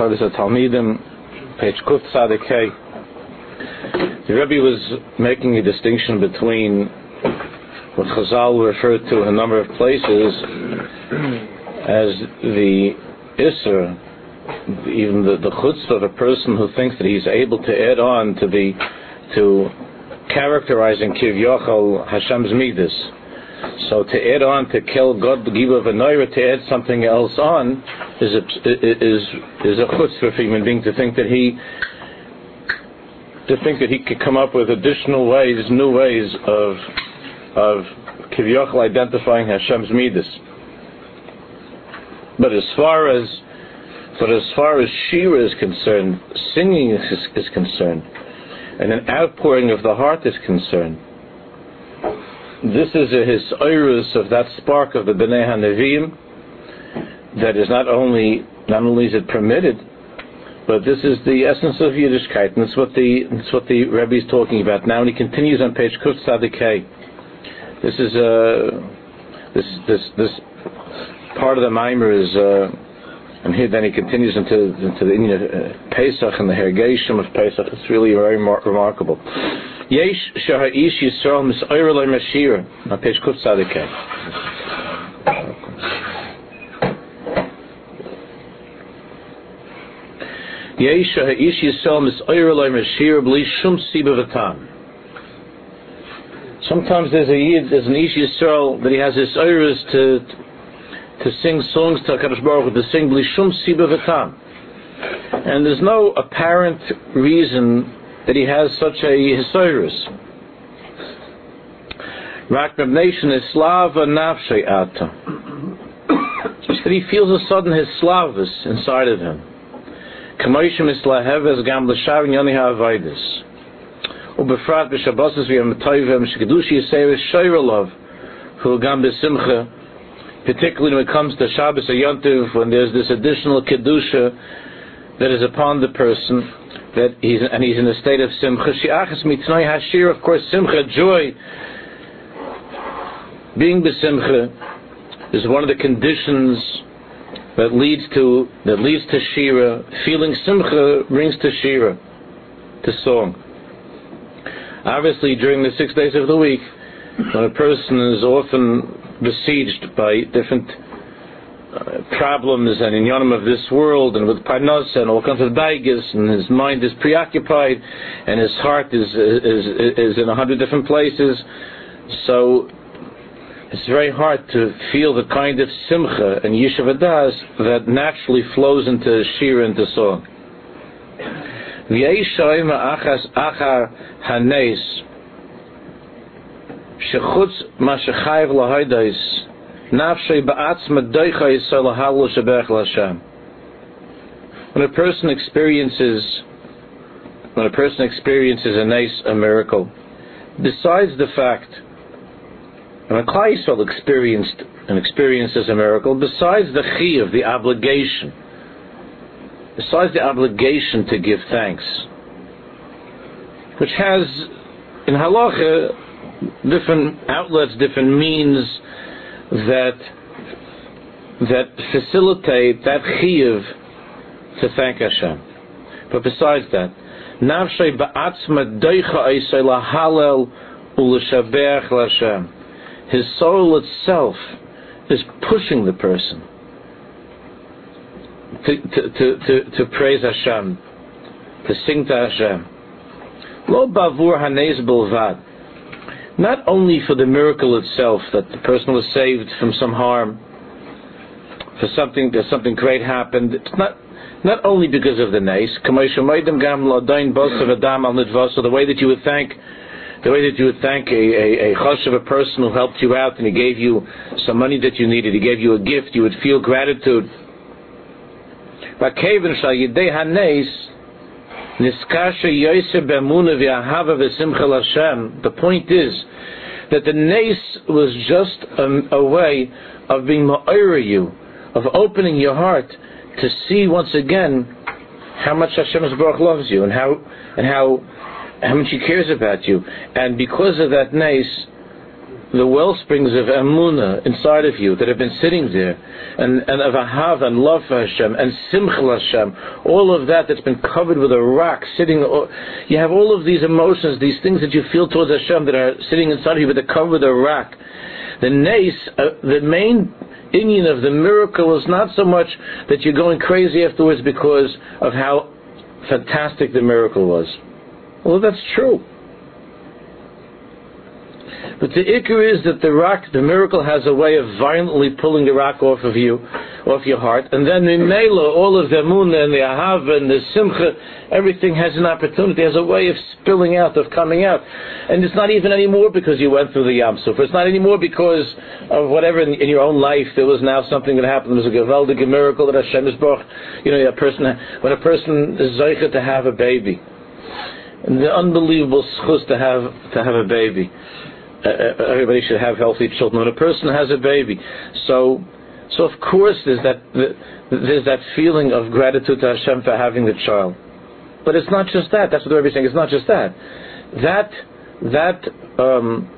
Chodesh Talmidim, page Kuf The Rebbe was making a distinction between what Chazal referred to in a number of places as the Isser, even the, the chutzpah of a person who thinks that he's able to add on to the to characterizing Kiv Yochel Hashem's Midas. So to add on to kill God Giba Vanoira, to add something else on, is a, is is a chutzpah for a human being to think that he to think that he could come up with additional ways, new ways of of Kivyachal identifying Hashem's midas. But as far as but as far as Shira is concerned, singing is, is concerned, and an outpouring of the heart is concerned, this is a hisoirus of that spark of the Bnei HaNevi'im that is not only not only is it permitted, but this is the essence of Yiddishkeit, and it's what the it's what the Rebbe is talking about now. And he continues on page Kuf. This is uh, this this this part of the mimer is. Uh, and here then he continues into into the uh, Pesach and the Hergeshim of Pesach. It's really very mar- remarkable. Yesh Yisrael. On page Kuf Tzadikei. Sometimes there's a there's an ish yisrael that he has his iris to to to sing songs to HaKadosh Baruch Hu, to sing Blishum Siba V'tam. And there's no apparent reason that he has such a Hisoyrus. Rak Nation is Slava Nafshe Ata. Just that he feels a sudden his slavus inside of him. Kamoishim is Laheves Gam Lashavin Yoni HaAvaidis. Ubefrat B'Shabbos is V'yam Toivem Shkedushi Yisayris Shoyrolov Hu Gam B'Simcha particularly when it comes to Shabbos or Yontiv, when there's this additional kedusha that is upon the person, that he's and he's in a state of simcha. Shiachas mitznai hashir, of course, simcha, joy. Being besimcha is one of the conditions that leads to that leads to shira. Feeling simcha brings to shira, to song. Obviously, during the six days of the week, when a person is often besieged by different uh, problems and inyanim of this world and with parnas and all kinds of daigas and his mind is preoccupied and his heart is is is in a hundred different places so it's very hard to feel the kind of simcha and yishavadas that naturally flows into shir and to song. achas achar hanes shechutz ma shechayv lahaydais nafshay ba'atzma doicha yisrael lahalu shebech l'Hashem. When a person experiences when a person experiences a nice a miracle, besides the fact when Klal Yisrael experienced and experiences a miracle, besides the chi of the obligation, besides the obligation to give thanks, which has in halacha different outlets, different means that that facilitate that chiyuv to thank Hashem. But besides that, nafshay ba'atzma doicha eisay lahalel u'l'shabeach l'Hashem his soul itself is pushing the person to, to, to, to, praise Hashem, to sing to Hashem. Lo bavur bilvad. Not only for the miracle itself that the person was saved from some harm, for something that something great happened. It's not not only because of the nace. So the way that you would thank the way that you would thank a, a, a chosh of a person who helped you out and he gave you some money that you needed, he gave you a gift, you would feel gratitude. The point is that the nace was just a, a way of being ma'ira you, of opening your heart to see once again how much Hashem Baruch loves you and how and how how much he cares about you. And because of that nace, the well springs of emuna inside of you that have been sitting there, and, and of ahav and love for Hashem and simcha Hashem, all of that that's been covered with a rock sitting. You have all of these emotions, these things that you feel towards Hashem that are sitting inside of you, but they're covered with a rock. The nace, uh, the main Indian of the miracle is not so much that you're going crazy afterwards because of how fantastic the miracle was. Well, that's true. But the ikr is that the rock, the miracle has a way of violently pulling the rock off of you, off your heart, and then the mela, all of the muna and the ahav and the simcha, everything has an opportunity, has a way of spilling out, of coming out. And it's not even anymore because you went through the Yam Suf. It's not anymore because of whatever in, in, your own life there was now something that happened. There was a geweldige miracle that Hashem is brought. You know, a person, when a person is zeicha to have a baby, and the unbelievable schus to have to have a baby everybody should have healthy children. When a person has a baby, so so of course there's that there's that feeling of gratitude to Hashem for having the child. But it's not just that. That's what the Rebbe saying. It's not just that. That that um,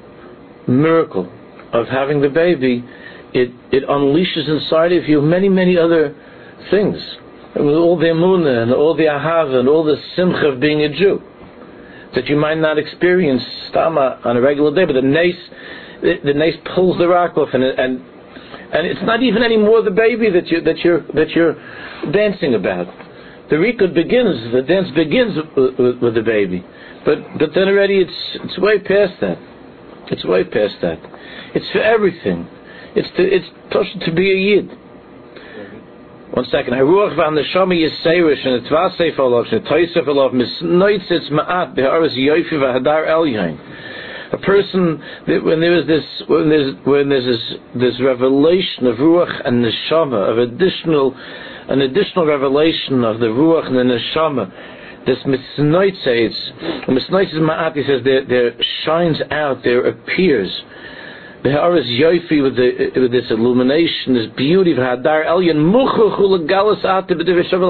miracle of having the baby, it it unleashes inside of you many many other things. With all the emunah and all the ahava and all the simcha of being a Jew that you might not experience stama on a regular day, but the nace, the, the nace pulls the rock off, and and and it's not even anymore the baby that you that you're that you're dancing about. The rikud begins, the dance begins with, with, with, the baby, but but then already it's it's way past that. It's way past that. It's for everything. It's to, it's to be a yid. One second. Haruach Shami Yiserish and the Tvasef Olav and the Toisef Olav Misnoitzitz Ma'at Be'aris Yofi V'Hadar Elyain. A person that when there is this when there's when there's this this revelation of ruach and neshama of additional an additional revelation of the ruach and the neshama this misnoitzes misnoitzes ma'at he says there there shines out there appears the Haaretz Yofi with, the, with this illumination, this beauty of Hadar Elyon,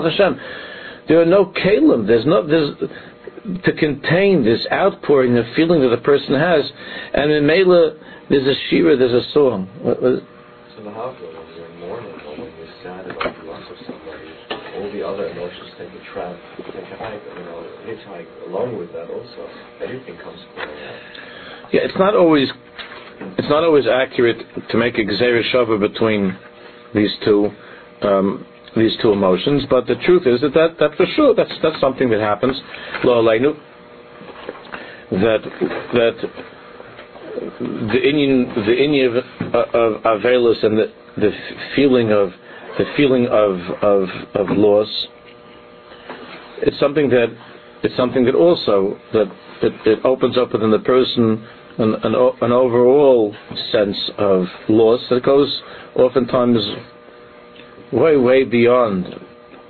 Hashem. There are no kalim. There's no there's to contain this outpouring of feeling that the person has, and in Mela there's a shira, there's a song. What, what? So the hafla, when you're mourning or when you're sad about the loss of somebody, all the other emotions take a trap, take a hike, you know, hitchhike along with that also. Everything comes. Yeah, it's not always it's not always accurate to make a shava between these two um, these two emotions, but the truth is that, that, that for sure that's that's something that happens. Lo aleinu, that that the Indian the Indian of, of and the the feeling of the feeling of of of loss. It's something that it's something that also that it, it opens up within the person an, an, an overall sense of loss that goes oftentimes way, way beyond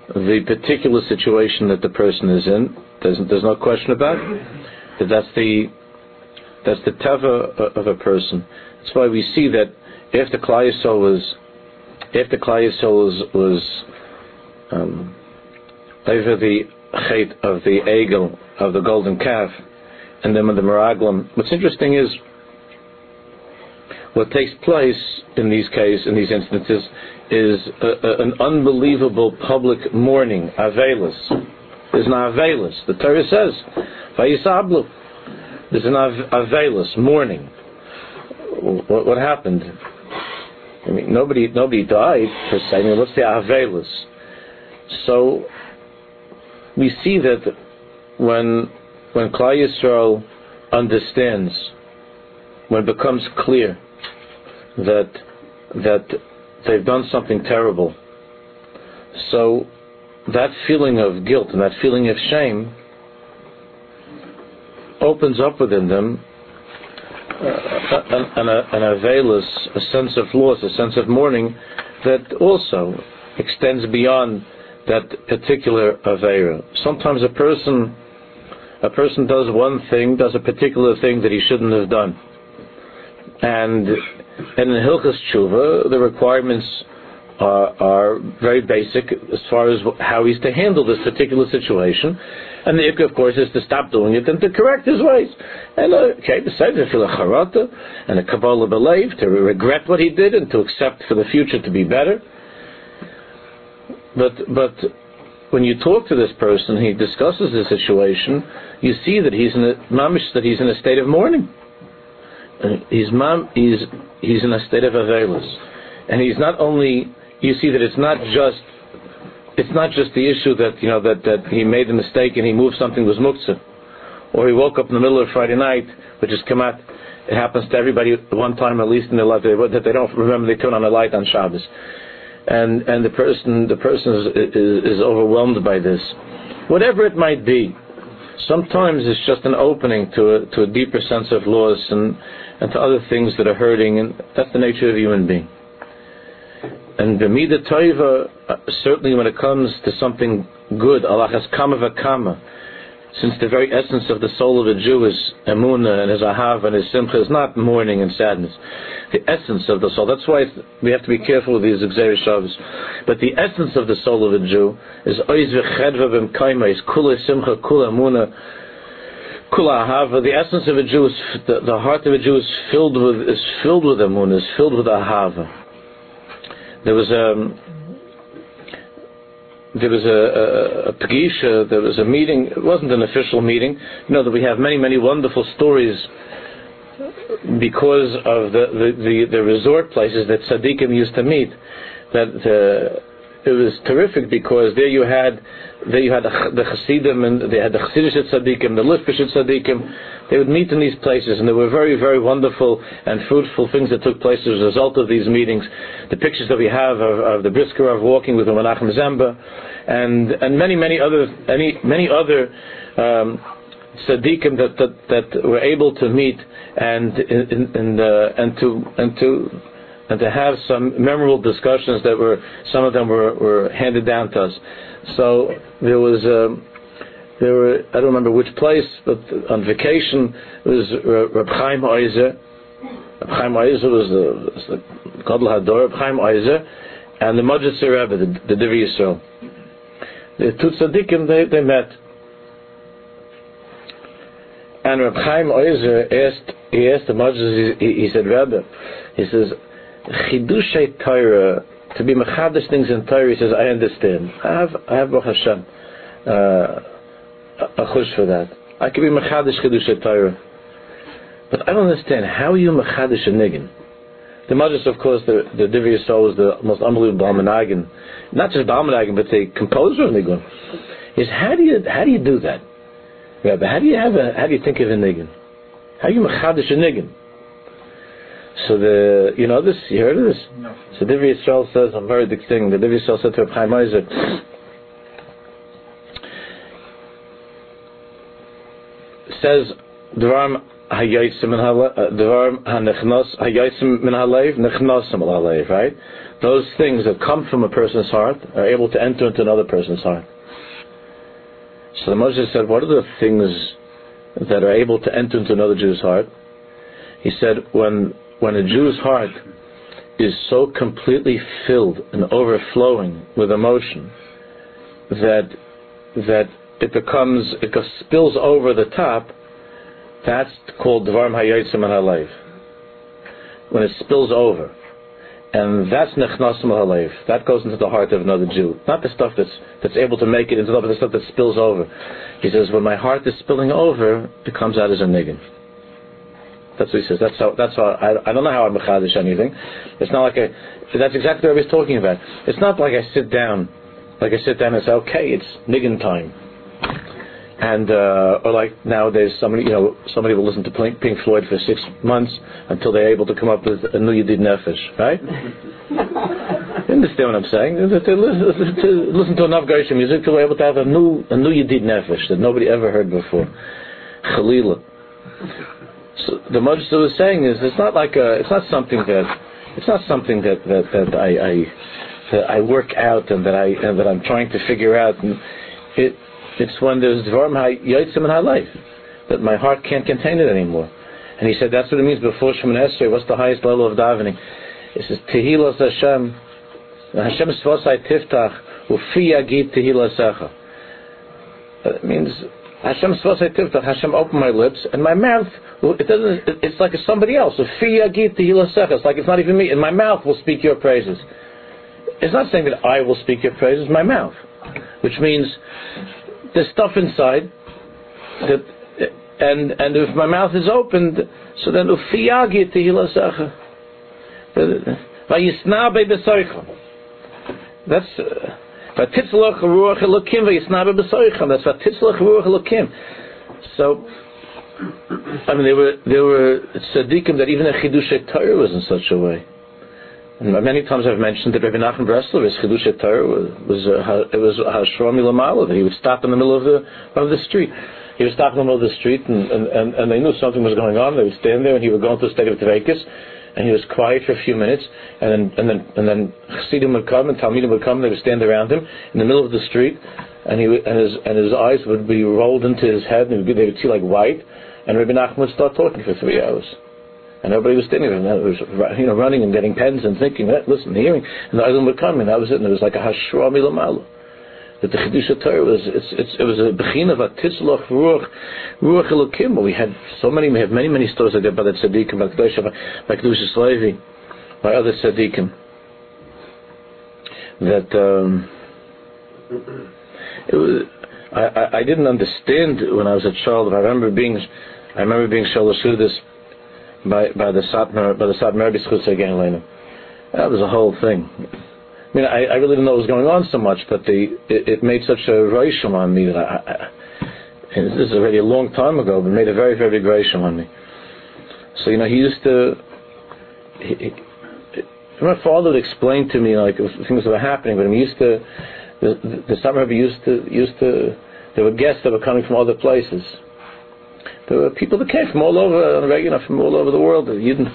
the particular situation that the person is in. There's, there's no question about. That that's the that's the teva of a person. That's why we see that after Klal was after Klal was was um, over the chait of the eagle of the golden calf and then with the Meraglim. What's interesting is what takes place in these cases, in these instances, is a, a, an unbelievable public mourning, avelus. There's an avelus. The Torah says, Vayisablu. There's an avelus, mourning. What, what, happened? I mean, nobody nobody died per se. I mean, what's the avelus? So we see that when when Klal Yisrael understands, when it becomes clear that that they've done something terrible, so that feeling of guilt and that feeling of shame opens up within them uh, an, an, availus, a sense of loss, a sense of mourning that also extends beyond that particular avera. Sometimes a person a person does one thing, does a particular thing that he shouldn't have done. And, and in Hilchas Tshuva, the requirements are, are very basic as far as how he's to handle this particular situation. And the ikka, of course, is to stop doing it and to correct his ways. And uh, okay, besides to feel a charata and a kabbalah belief, to regret what he did and to accept for the future to be better. But but when you talk to this person, he discusses the situation. You see that he's in a mamish, that he's in a state of mourning. He's mam, he's he's in a state of avelus, and he's not only. You see that it's not just it's not just the issue that you know that, that he made a mistake and he moved something was muktzah, or he woke up in the middle of Friday night, which is kamat. It happens to everybody one time at least in their life that they don't remember they turn on a light on Shabbos, and and the person the person is, is, is overwhelmed by this, whatever it might be. Sometimes it's just an opening to a, to a deeper sense of loss and, and to other things that are hurting, and that's the nature of a human being. And the Mida Toiva, uh, certainly when it comes to something good, Allah has kama v'kama. Since the very essence of the soul of a Jew is emuna and his ahav and his simcha is not mourning and sadness. The essence of the soul. That's why we have to be careful with these exer shavs. But the essence of the soul of a Jew is oiz v'chedva b'mkaima, is kula simcha, kula emuna, kula ahava. The essence of a Jew is, the, the heart of a Jew is filled with, is filled with emuna, is filled with ahava there was a there was a, a, a pgisha, uh, there was a meeting. It wasn't an official meeting. You know that we have many many wonderful stories because of the the, the, the resort places that tzaddikim used to meet. That the it was terrific because there you had there you had the, the Chassidim and they had the Chassidish tzaddikim, the Litvish tzaddikim. They would meet in these places, and there were very, very wonderful and fruitful things that took place as a result of these meetings. The pictures that we have of, of the Brisker of walking with the Menachem Zemba, and and many, many other any many other. Um, tzaddikim that, that that were able to meet and and uh, and to and to and to have some memorable discussions that were some of them were, were handed down to us. So there was um, there were I don't remember which place, but on vacation was Reb Chaim Oizer. Reb Chaim Oizer was the, was the Gadol Hador, Reb Chaim Oizer, and the Majid Rebbe, the, the Divrei Yisrael. The two tzaddikim they, they met. And Reb Chaim Oizer asked, he asked the Majid, he, he said, Rebbe, he says, Chidushay Torah, to be mechadish things in Torah, he says, I understand. I have, I have Baruch Hashem, uh, a chush for that. I can be mechadish Chidushay Torah. But I don't understand, how are you mechadish a niggin? The Majlis, of course, the, the Divrei Yisrael was the most unbelievable Balmanagin. Not just Balmanagin, but the composer of Nigun. Is how do you, how do you do that? Rabbi, how do you have a, how do you think of a niggin? How you mechadish a niggin? So the you know this you heard of this? No. So Divrei Yisrael says a very big thing. The Divrei Yisrael said to Chaim Oizer, says Dvarim hayotzim min uh, Dvarim hanechnos hayotzim min halev nechnosim halev. Right? Those things that come from a person's heart are able to enter into another person's heart. So the Moshe said, what are the things that are able to enter into another Jew's heart? He said, when when a Jew's heart is so completely filled and overflowing with emotion that that it becomes it spills over the top, that's called Dvarm Hayotzim Halev. When it spills over. And that's Nechnasim Halev. That goes into the heart of another Jew. Not the stuff that's that's able to make it into the, but the stuff that spills over. He says, when my heart is spilling over, it comes out as a niggin. That's what he says. That's how. That's how. I, I don't know how I'm mechadish anything. It's not like a. That's exactly what he's talking about. It's not like I sit down, like I sit down and say, okay, it's niggin time, and uh, or like nowadays somebody you know somebody will listen to Pink Floyd for six months until they're able to come up with a new Yedid Nefesh, right? you understand what I'm saying? To, listen, to listen to enough Gershon music to be able to have a new a new Yedid Nefesh that nobody ever heard before. Chalila. So the Majlis was saying is it's not like a, it's not something that it's not something that that, that I, I that I work out and that I and that I'm trying to figure out and it it's when there's dvarim yotzim in my life that my heart can't contain it anymore. And he said that's what it means before Shemoneh Esrei. What's the highest level of davening? It says Tehilas Hashem Hashem svosai tiftach ufi yagid tehilasecha. It means Hashem. Hashem open my lips and my mouth. It doesn't. It's like somebody else. It's like it's not even me. And my mouth will speak your praises. It's not saying that I will speak your praises. My mouth, which means there's stuff inside that, and and if my mouth is opened, so then ufi yagid tehilasecha. Uh, Bebesoicham. That's uh, vatitzlach ruach elokim vayisna bebesoicham. That's vatitzlach ruach elokim. So, I mean, there were there were tzaddikim that even the chidush Torah was in such a way. And many times I've mentioned that Rabbi Nachman Breslov's chidush Torah was was it was milamalo that he would stop in the middle of the of the street. He would stop in the middle of the street, and, and, and, and they knew something was going on. They would stand there, and he would go into a state of tevekus, and he was quiet for a few minutes, and then and then and then Chassidim would come and Talmidim would come. They would stand around him in the middle of the street, and he and his and his eyes would be rolled into his head, and they would see like white. And Rabbi Nachman would start talking for three hours. And everybody was standing there, and was you know running and getting pens and thinking, listen, hearing, and the Island would come, and that was it. And it was like a hashra milamalu that the Chidusha Torah was it's, it's, it was a bechin of a titzloch ruach ruach elokim. We had so many we have many many stories like that by the tzaddikim by Kedusha by Kedushas Levi by other tzaddikim that um, it was I, I, I didn't understand when I was a child. I remember being I remember being shalashudis by by the Satmar by the Satmar B'schutz again That was a whole thing. I mean, I, I really didn't know what was going on so much, but the it, it made such a roishim on me that I, I this is already a long time ago, but made a very, very big roishim on me. So, you know, he used to, he, he, my father would explain to me, like, things that were happening, but he used to, the, the, Satmar used to, used to, there were guests that were coming from other places. There were people that came from all over, you know, from all over the world. You didn't,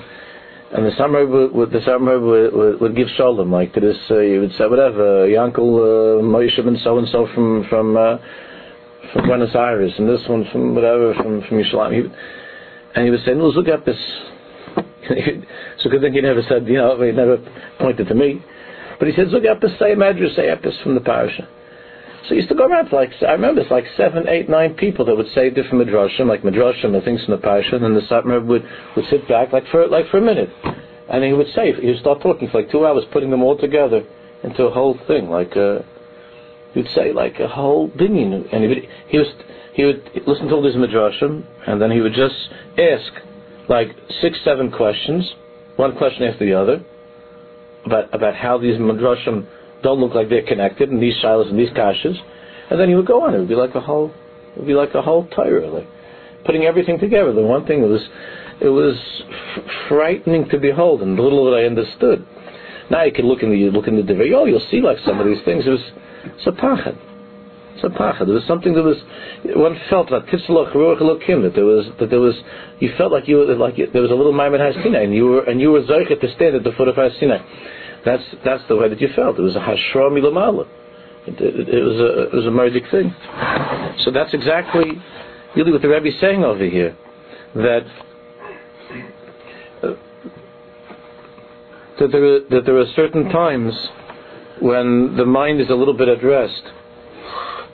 and the Satmar would, the Satmar would, would, give shalom like to this. Uh, he would say whatever, uh, Yankel uh, Moshe and so and so from from uh, from Buenos Aires, and this one from whatever from from Yerushalayim. He, and he would say, "No, look at this." so good thing he never said, you know, he never pointed to me, but he said, "Look at the same address, say this from the parasha." So he used to go around like I remember it's like seven, eight, nine people that would say different midrashim, like midrashim and things from the parsha, and the Satmar would would sit back like for like for a minute, and he would say he would start talking for like two hours, putting them all together into a whole thing, like uh, he'd say like a whole binyan, and he would he was he would listen to all these midrashim, and then he would just ask like six, seven questions, one question after the other, about about how these midrashim don't look like they're connected, and these shilas and these kashas, and then he would go on. It would be like a whole, it would be like a whole Torah, like putting everything together. The one thing was, it was f- frightening to behold, and the little that I understood. Now you can look in the you look in the Divrei, oh, you'll see like some of these things. It was it's a pachad. It's a pachad. There was something that was one felt like titzalach ruach elokim that there was that there was you felt like you were like there was a little Maimon Sinai and you were and you were zeichet to stand at the foot of Sinai. That's that's the way that you felt. It was a hashra milamala. It, it, it, was a it was a murdic thing. So that's exactly really what the Rebbe is saying over here, that uh, that there are, that there are certain times when the mind is a little bit at rest,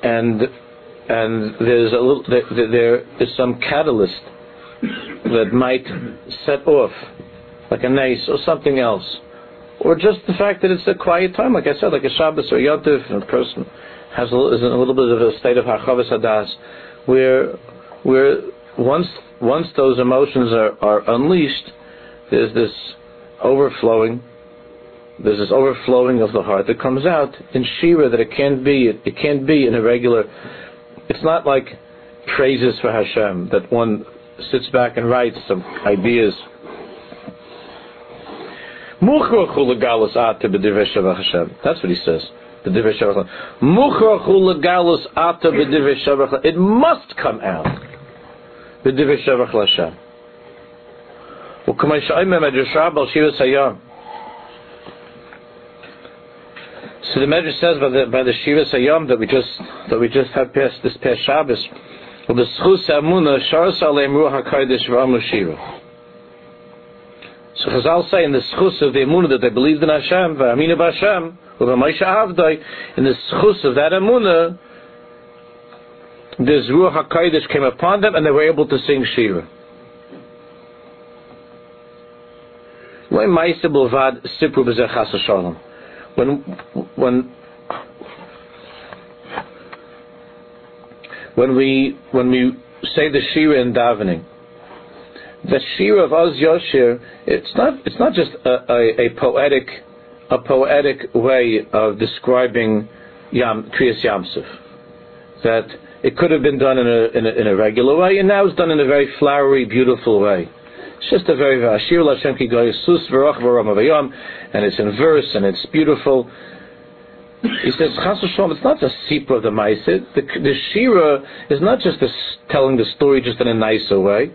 and and there's a little there, there is some catalyst that might set off like a nace or something else or just the fact that it's a quiet time, like I said, like a Shabbos or Yontif, and a person has a, is in a little bit of a state of Harchavas Hadas, where where once once those emotions are, are unleashed, there's this overflowing, there's this overflowing of the heart that comes out in Shira that it can't be it, it can't be in a regular. It's not like praises for Hashem that one sits back and writes some ideas that's what he says. The It must come out. B'divrei Shavach L'Hashem. וכמו שאומר מדרשה בעל שירה sayam. So the Medrash says by the by the Shiva Sayam that we just that we just had past this past Shabbos, well the Schus Amuna Sharas Aleim Ruach Hakodesh V'Amu Shira. So Chazal say in the schus of the emunah that they believed in Hashem, v'aminu b'Hashem, in the schus of that Amunah, this Ruach HaKodesh came upon them and they were able to sing Shira. When when when we when we say the Shira in davening, the Shira of Oz Yoshir, it's not it's not just a, a, a poetic a poetic way of describing Yam Kriyas Yamsuf. That it could have been done in a, in a, in a regular way, and now it's done in a very flowery, beautiful way. It's just a very Ashir Lashem Ki Sus and it's in verse and it's beautiful. He says, Chas it's not just Sipra of the Maisid. The, the Shira is not just telling the story just in a nicer way.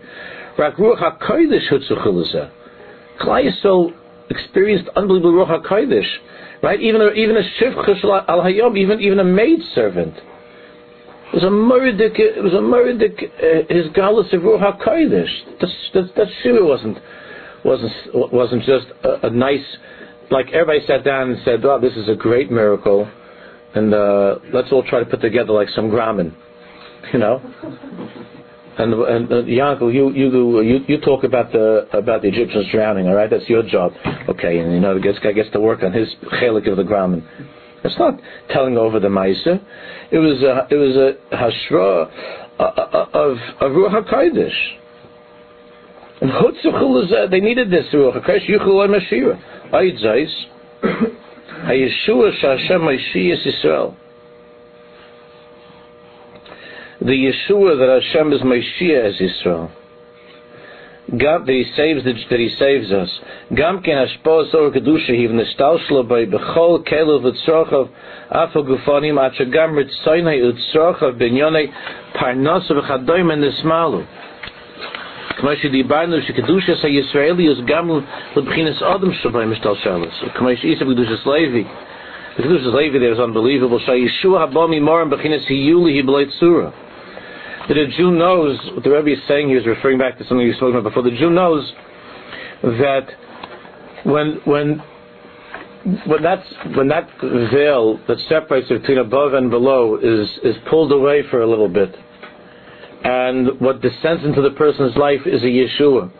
Ruach HaKodesh Hutzuchiluzah. Klai experienced unbelievable Ruach HaKodesh. Right? Even a, even a Shivcha Al Hayom, even, even a maid servant. It was a murdik, it was a murdik, uh, his galus of Ruach HaKodesh. That, that, that Shira wasn't, wasn't, wasn't just a, a nice like everybody sat down and said, "Oh, this is a great miracle," and uh, let's all try to put together like some gramen, you know. And and uh, Yankel, you you you you talk about the about the Egyptians drowning. All right, that's your job. Okay, and you know the guy gets to work on his chelik of the gramen. It's not telling over the Maisa. It was a, it was a hashra uh, uh, of of Ruach Hakodesh. And Chutzuchul they needed this Ruach Hakodesh. Yuchul Mashira. Oid Zeis, HaYeshua Shashem Moshiach Yisrael The Yeshua that Hashem is Moshiach as Yisrael. God that He saves that He saves us. Gam ken hashpos or kedusha hiv nestalshlo by bechol kelu v'tzrochav afal gufanim at shagam ritzaynai utzrochav binyonei parnas v'chadoim en nesmalu. כמו שדיברנו שקדושס הישראלי is גם לבחינס אדם שבוי משתל שלס. כמו שאיסא בקדושס לוי. בקדושס לוי there is unbelievable. שהישוע הבא ממורם בחינס היולי היא בלית צורה. that a Jew knows, what the Rebbe is saying here is referring back to something you spoke about before, the Jew knows that when, when when that's when that veil that separates between above and below is is pulled away for a little bit, and what descends into the person's life is a Yeshua.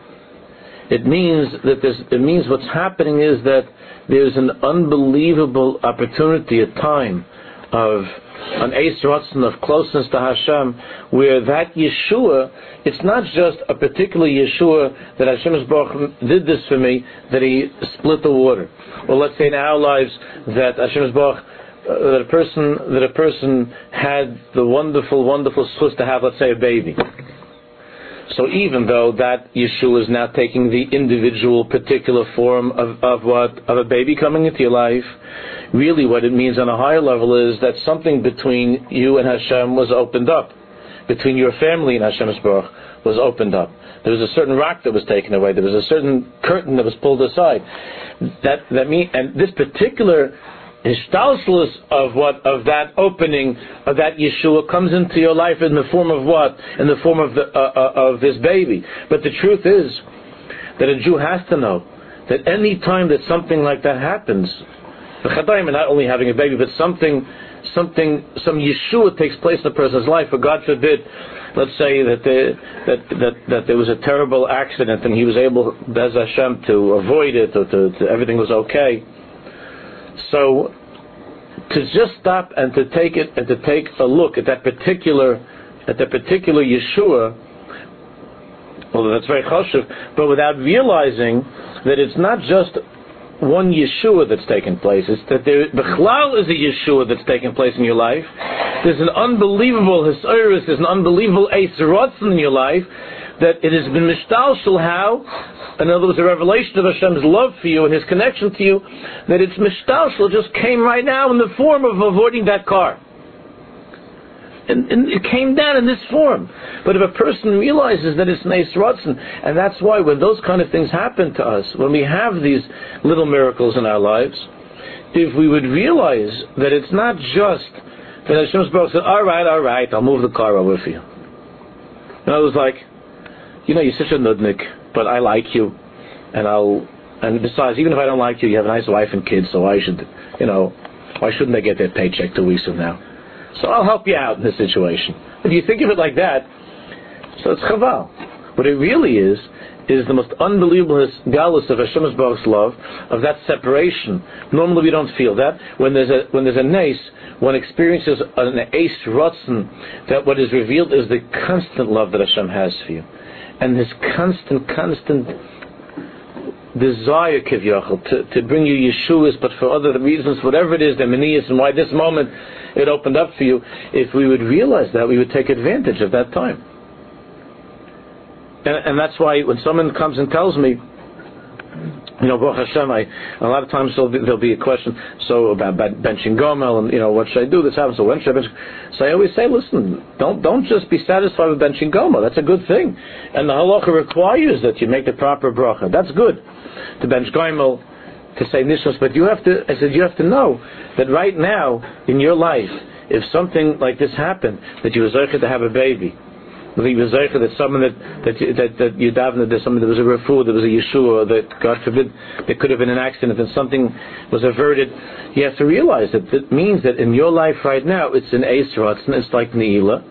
It means that this, it means what's happening is that there's an unbelievable opportunity, a time of an Eis of closeness to Hashem, where that Yeshua, it's not just a particular Yeshua that Hashem Baruch did this for me, that He split the water. Or let's say in our lives that Hashem uh, that a person that a person had the wonderful, wonderful schus to have, let's say, a baby. So even though that Yeshua is now taking the individual, particular form of, of what of a baby coming into your life, really what it means on a higher level is that something between you and Hashem was opened up, between your family and Hashem's Baruch was opened up. There was a certain rock that was taken away. There was a certain curtain that was pulled aside. That that mean and this particular Hishtalshlus of what of that opening of that Yeshua comes into your life in the form of what? In the form of the uh, uh, of this baby. But the truth is that a Jew has to know that any time that something like that happens, the chadayim not only having a baby, but something something some Yeshua takes place in a person's life. For God forbid, let's say that there, that, that that there was a terrible accident and he was able, Bez Hashem, to avoid it or to, to everything was okay so to just stop and to take it and to take a look at that particular at that particular Yeshua, although that's very chashuv, but without realizing that it's not just one Yeshua that's taken place. It's that there, Bechlal is a Yeshua that's taken place in your life. There's an unbelievable Hisayrus, there's an unbelievable Eis in your life, that it has been mishtalshel how, in other words, a revelation of Hashem's love for you and His connection to you, that it's mishtalshel just came right now in the form of avoiding that car. And, and, it came down in this form. But if a person realizes that it's Ratzin, and that's why when those kind of things happen to us, when we have these little miracles in our lives, if we would realize that it's not just that Baruch said, all right, all right, I'll move the car over for you. And I was like, you know, you're such a nudnik, but I like you, and I'll And besides, even if I don't like you, you have a nice wife and kids, so I should, you know, why shouldn't they get their paycheck two weeks from now? So I'll help you out in this situation. If you think of it like that, so it's chaval. What it really is, is the most unbelievable galus of Hashem's Baruch's love, of that separation. Normally we don't feel that. When there's a, when there's a nace, one experiences an ace rotzen, that what is revealed is the constant love that Hashem has for you. And this constant, constant desire, Kivyachal, to, to bring you Yeshuas, but for other reasons, whatever it is, the Manias, and why this moment it opened up for you, if we would realize that, we would take advantage of that time. And, and that's why when someone comes and tells me, you know, Baruch Hashem, I, a lot of times there'll be, there'll be a question, so about benching Gomel, and, you know, what should I do? This happens, so when should I bench? So I always say, listen, don't, don't just be satisfied with benching Gomel. That's a good thing. And the halacha requires that you make the proper bracha. That's good. To bench Gomel, to say nishmas, but you have to, I said, you have to know that right now, in your life, if something like this happened, that you were to have a baby, he was that someone that that that, that you davened that someone there was a refu, there was a Yeshua, that God forbid there could have been an accident and something was averted. You have to realize that it means that in your life right now it's an Eisratz and it's like Neila.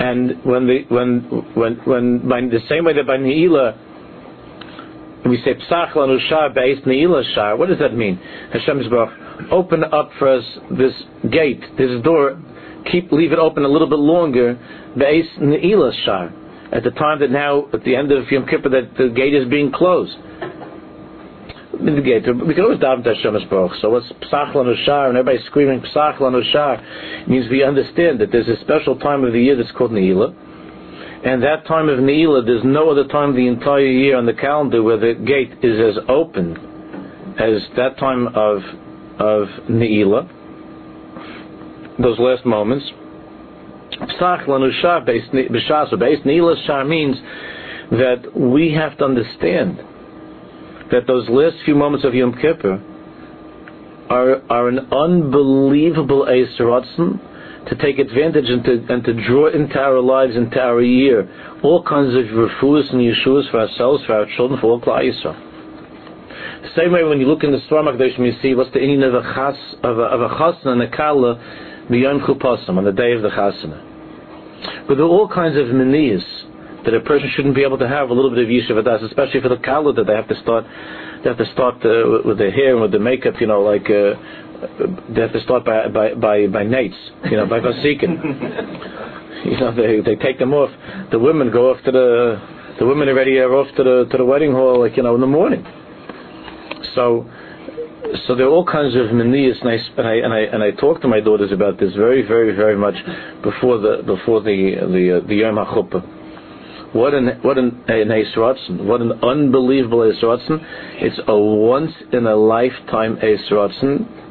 And when the when when when by the same way that by Neila we say Psach lanu shar beis Neila. What does that mean? Hashem open up for us this gate, this door keep leave it open a little bit longer, beis ne'ilas shar, at the time that now at the end of Yom Kippur that the gate is being closed. The gate. We can always daven to Hashem Baruch. So what's Psach Lanu and everybody's screaming Psach Lanu Shar means we understand that there's a special time of the year that's called Ne'ilah. And that time of Ne'ilah, there's no other time the entire year on the calendar where the gate is as open as that time of of Ne'ilah those last moments. Psach lanushar b'shasa based nilas shar means that we have to understand that those last few moments of Yom Kippur are are an unbelievable Eisratzen to take advantage and to, and to draw into our lives, into our year, all kinds of refuahs and yeshuas for ourselves, for our children, for all Yisrael. The same way when you look in the Swarm you see what's the inyan of a chas, of a, of a chasna and a kala B'yom Chupasim, on the day of the Chasana. But there are all kinds of manias that a person shouldn't be able to have a little bit of Yishuv Adas, especially for the Kala that they have to start, they have to start uh, with their hair and with the makeup, you know, like, uh, they have to start by, by, by, by nates, you know, by Vasikin. you know, they, they take them off. The women go off to the, the women already are off to the, to the wedding hall, like, you know, in the morning. So, so there are all kinds of manias, and I, and I and I and I talk to my daughters about this very, very, very much before the before the the uh, the Yom HaChuppah. What an what an an what an unbelievable Eisratzen! It's a once in a lifetime Eisratzen.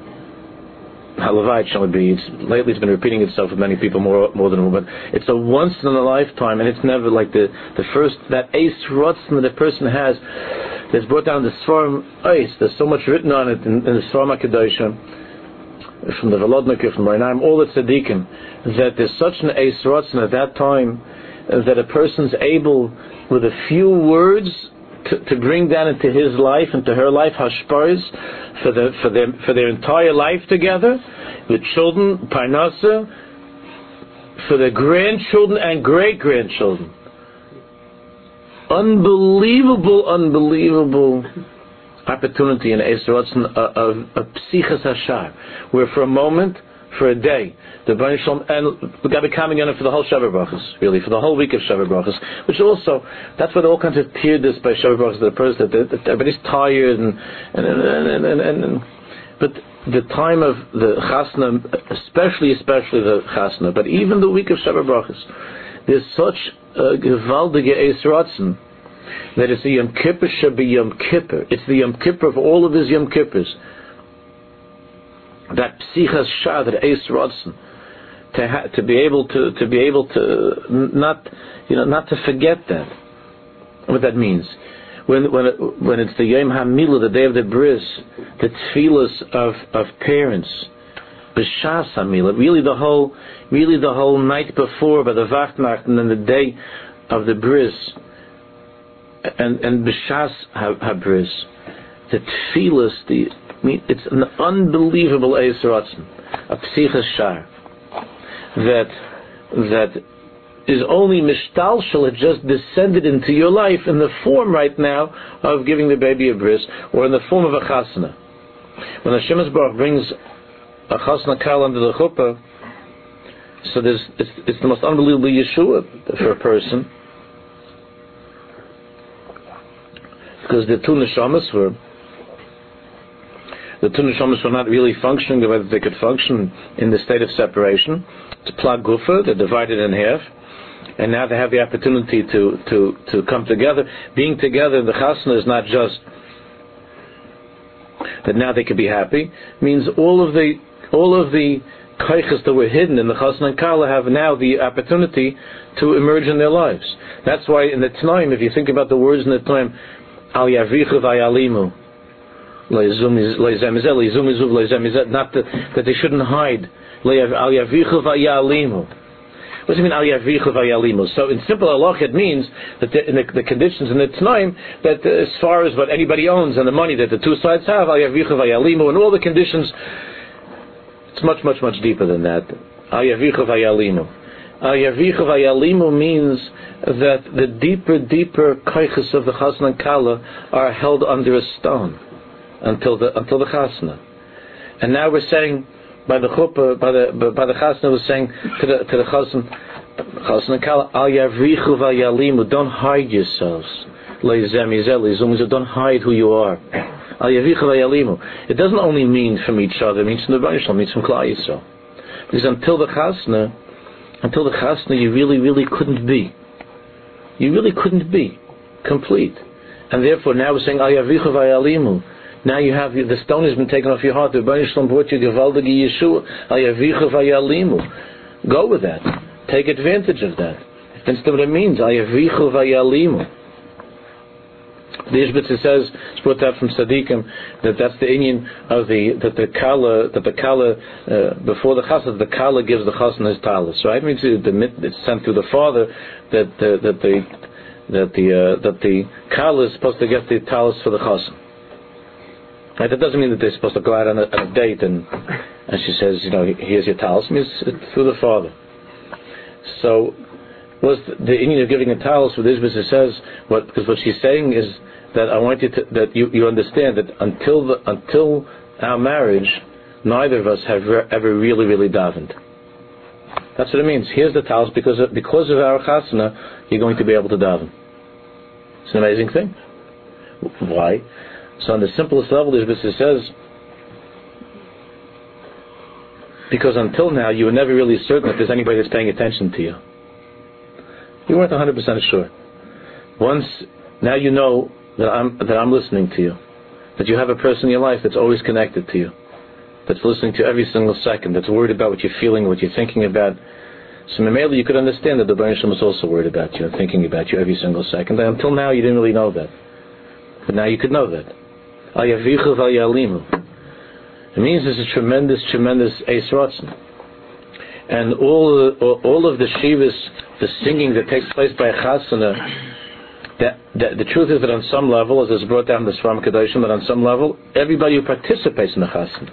Halavai it shall be. It's, lately, it's been repeating itself with many people more more than a woman. It's a once in a lifetime, and it's never like the the first that Eisratzen that a person has that's brought down the Swarm Ice. There's so much written on it in, in the Swarm HaKadoshim, from the Volodnik, from Reinaim, all the tzaddikim, that there's such an Eis Rotzen at that time that a person's able, with a few words, to, bring down into his life, into her life, hashpars, for, the, for, their, for their entire life together, with children, parnasa, for their grandchildren and great grandchildren unbelievable, unbelievable opportunity in Esratzen of, of Psichas Hashar, where for a moment, for a day, the Shalom, and we got to coming in for the whole Shabbat Brachas, really, for the whole week of Shabbat Brachas, which also, that's what all kinds of tieredness by Shabbat Brachas, the person, that, that everybody's tired, and, and, and, and, and, and, but the time of the Chasna, especially, especially the Chasna, but even the week of Shabbat Brachas, there's such a gewaltige Eisratzen that it's the Yom Kippur should Yom Kippur. It's the Yom Kippur of all of his Yom Kippurs. That psichas that Eisratzen, to ha- to be able to to be able to not you know not to forget that what that means. When when it, when it's the Yom Hamilah the day of the bris the tefillas of of parents b'shas Hamilah really the whole really the whole night before, by the Vachtnacht, and then the day of the bris, and and b'shas habris, the tefillas, the it's an unbelievable Eisratzen, a psichas shar, that that is only mishtalshel, it just descended into your life in the form right now of giving the baby a bris, or in the form of a chasna. When Hashem Baruch brings a chasna kal under the chuppah, so there's, it's, it's the most unbelievable Yeshua for a person. Because the two neshamas were the two neshamas were not really functioning the way that they could function in the state of separation. It's plag gufa, they're divided in half and now they have the opportunity to, to, to come together. Being together in the chasna is not just that now they can be happy. It means all of the all of the kaiches that were hidden in the chasna and kala have now the opportunity to emerge in their lives. That's why in the Tanaim, if you think about the words in the Tanaim, al yavichu vayalimu, not that, that they shouldn't hide. What does it mean vayalimu? So in simple halach, it means that the, in the, the, conditions in the Tanaim, that as far as what anybody owns and the money that the two sides have, al yavichu vayalimu, and all the conditions, it's much, much, much deeper than that. Al yavichu vayalimu. Al yavichu vayalimu means that the deeper, deeper kaiches of the chasna and kala are held under a stone until the until the chasna. And now we're saying by the chuppah, by the by the chasna was saying to the to the chasna, chasna kala al yavrichu yalimu, don't hide yourselves. Don't hide who you are. Al yavrichu yalimu. It doesn't only mean from each other. It means from the Baruch it means from Klal Yisrael. Because until the chasna, until the chasna, you really, really couldn't be. You really couldn't be complete. And therefore, now we're saying al yavrichu yalimu. Now you have the stone has been taken off your heart. The Rebbeinu brought you gewaldige Yeshua. Vayalimu. Go with that. Take advantage of that. That's what it means. Ayavicha vayalimu. The Ishbitzer says, it's brought out from Sadiqim, that that's the inyan of the, that the Kala, that the Kala, uh, before the Chassid, the Kala gives the Chassan his talis, right? It means it's sent through the father that, uh, that the, that the, uh, that the Kala is supposed to get the talis for the Chassan. That doesn't mean that they're supposed to go out on a, on a date and and she says, you know, here's your towel. It means through the father. So, was the, the inyan of giving a towel for this business says what because what she's saying is that I want you to that you, you understand that until the until our marriage, neither of us have re- ever really really davened. That's what it means. Here's the towels because of, because of our chasana, you're going to be able to daven. It's an amazing thing. Why? So on the simplest level, the Rebbe says, because until now you were never really certain that there's anybody that's paying attention to you. You weren't 100% sure. Once, now you know that I'm, that I'm listening to you. That you have a person in your life that's always connected to you. That's listening to every single second. That's worried about what you're feeling, what you're thinking about. So maybe you could understand that the Baruch was also worried about you and thinking about you every single second. And until now you didn't really know that. But now you could know that. It means there's a tremendous, tremendous Eis And all, all of the Shivas, the singing that takes place by Chasana, that, that, the truth is that on some level, as is brought down the Sfarim Kedoshim, that on some level, everybody who participates in the Chasana,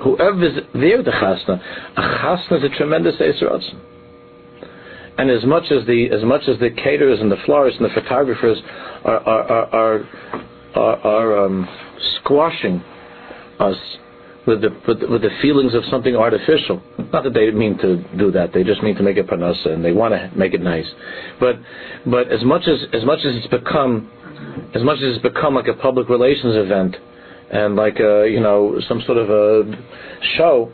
whoever is there the Chasana, a Chasana is a tremendous Eis and as much as the as much as the caterers and the florists and the photographers are are, are, are are, are um, squashing us with the, with the, with the feelings of something artificial. Not that they mean to do that; they just mean to make it panasa and they want to make it nice. But but as much as as much as it's become as much as it's become like a public relations event and like a you know some sort of a show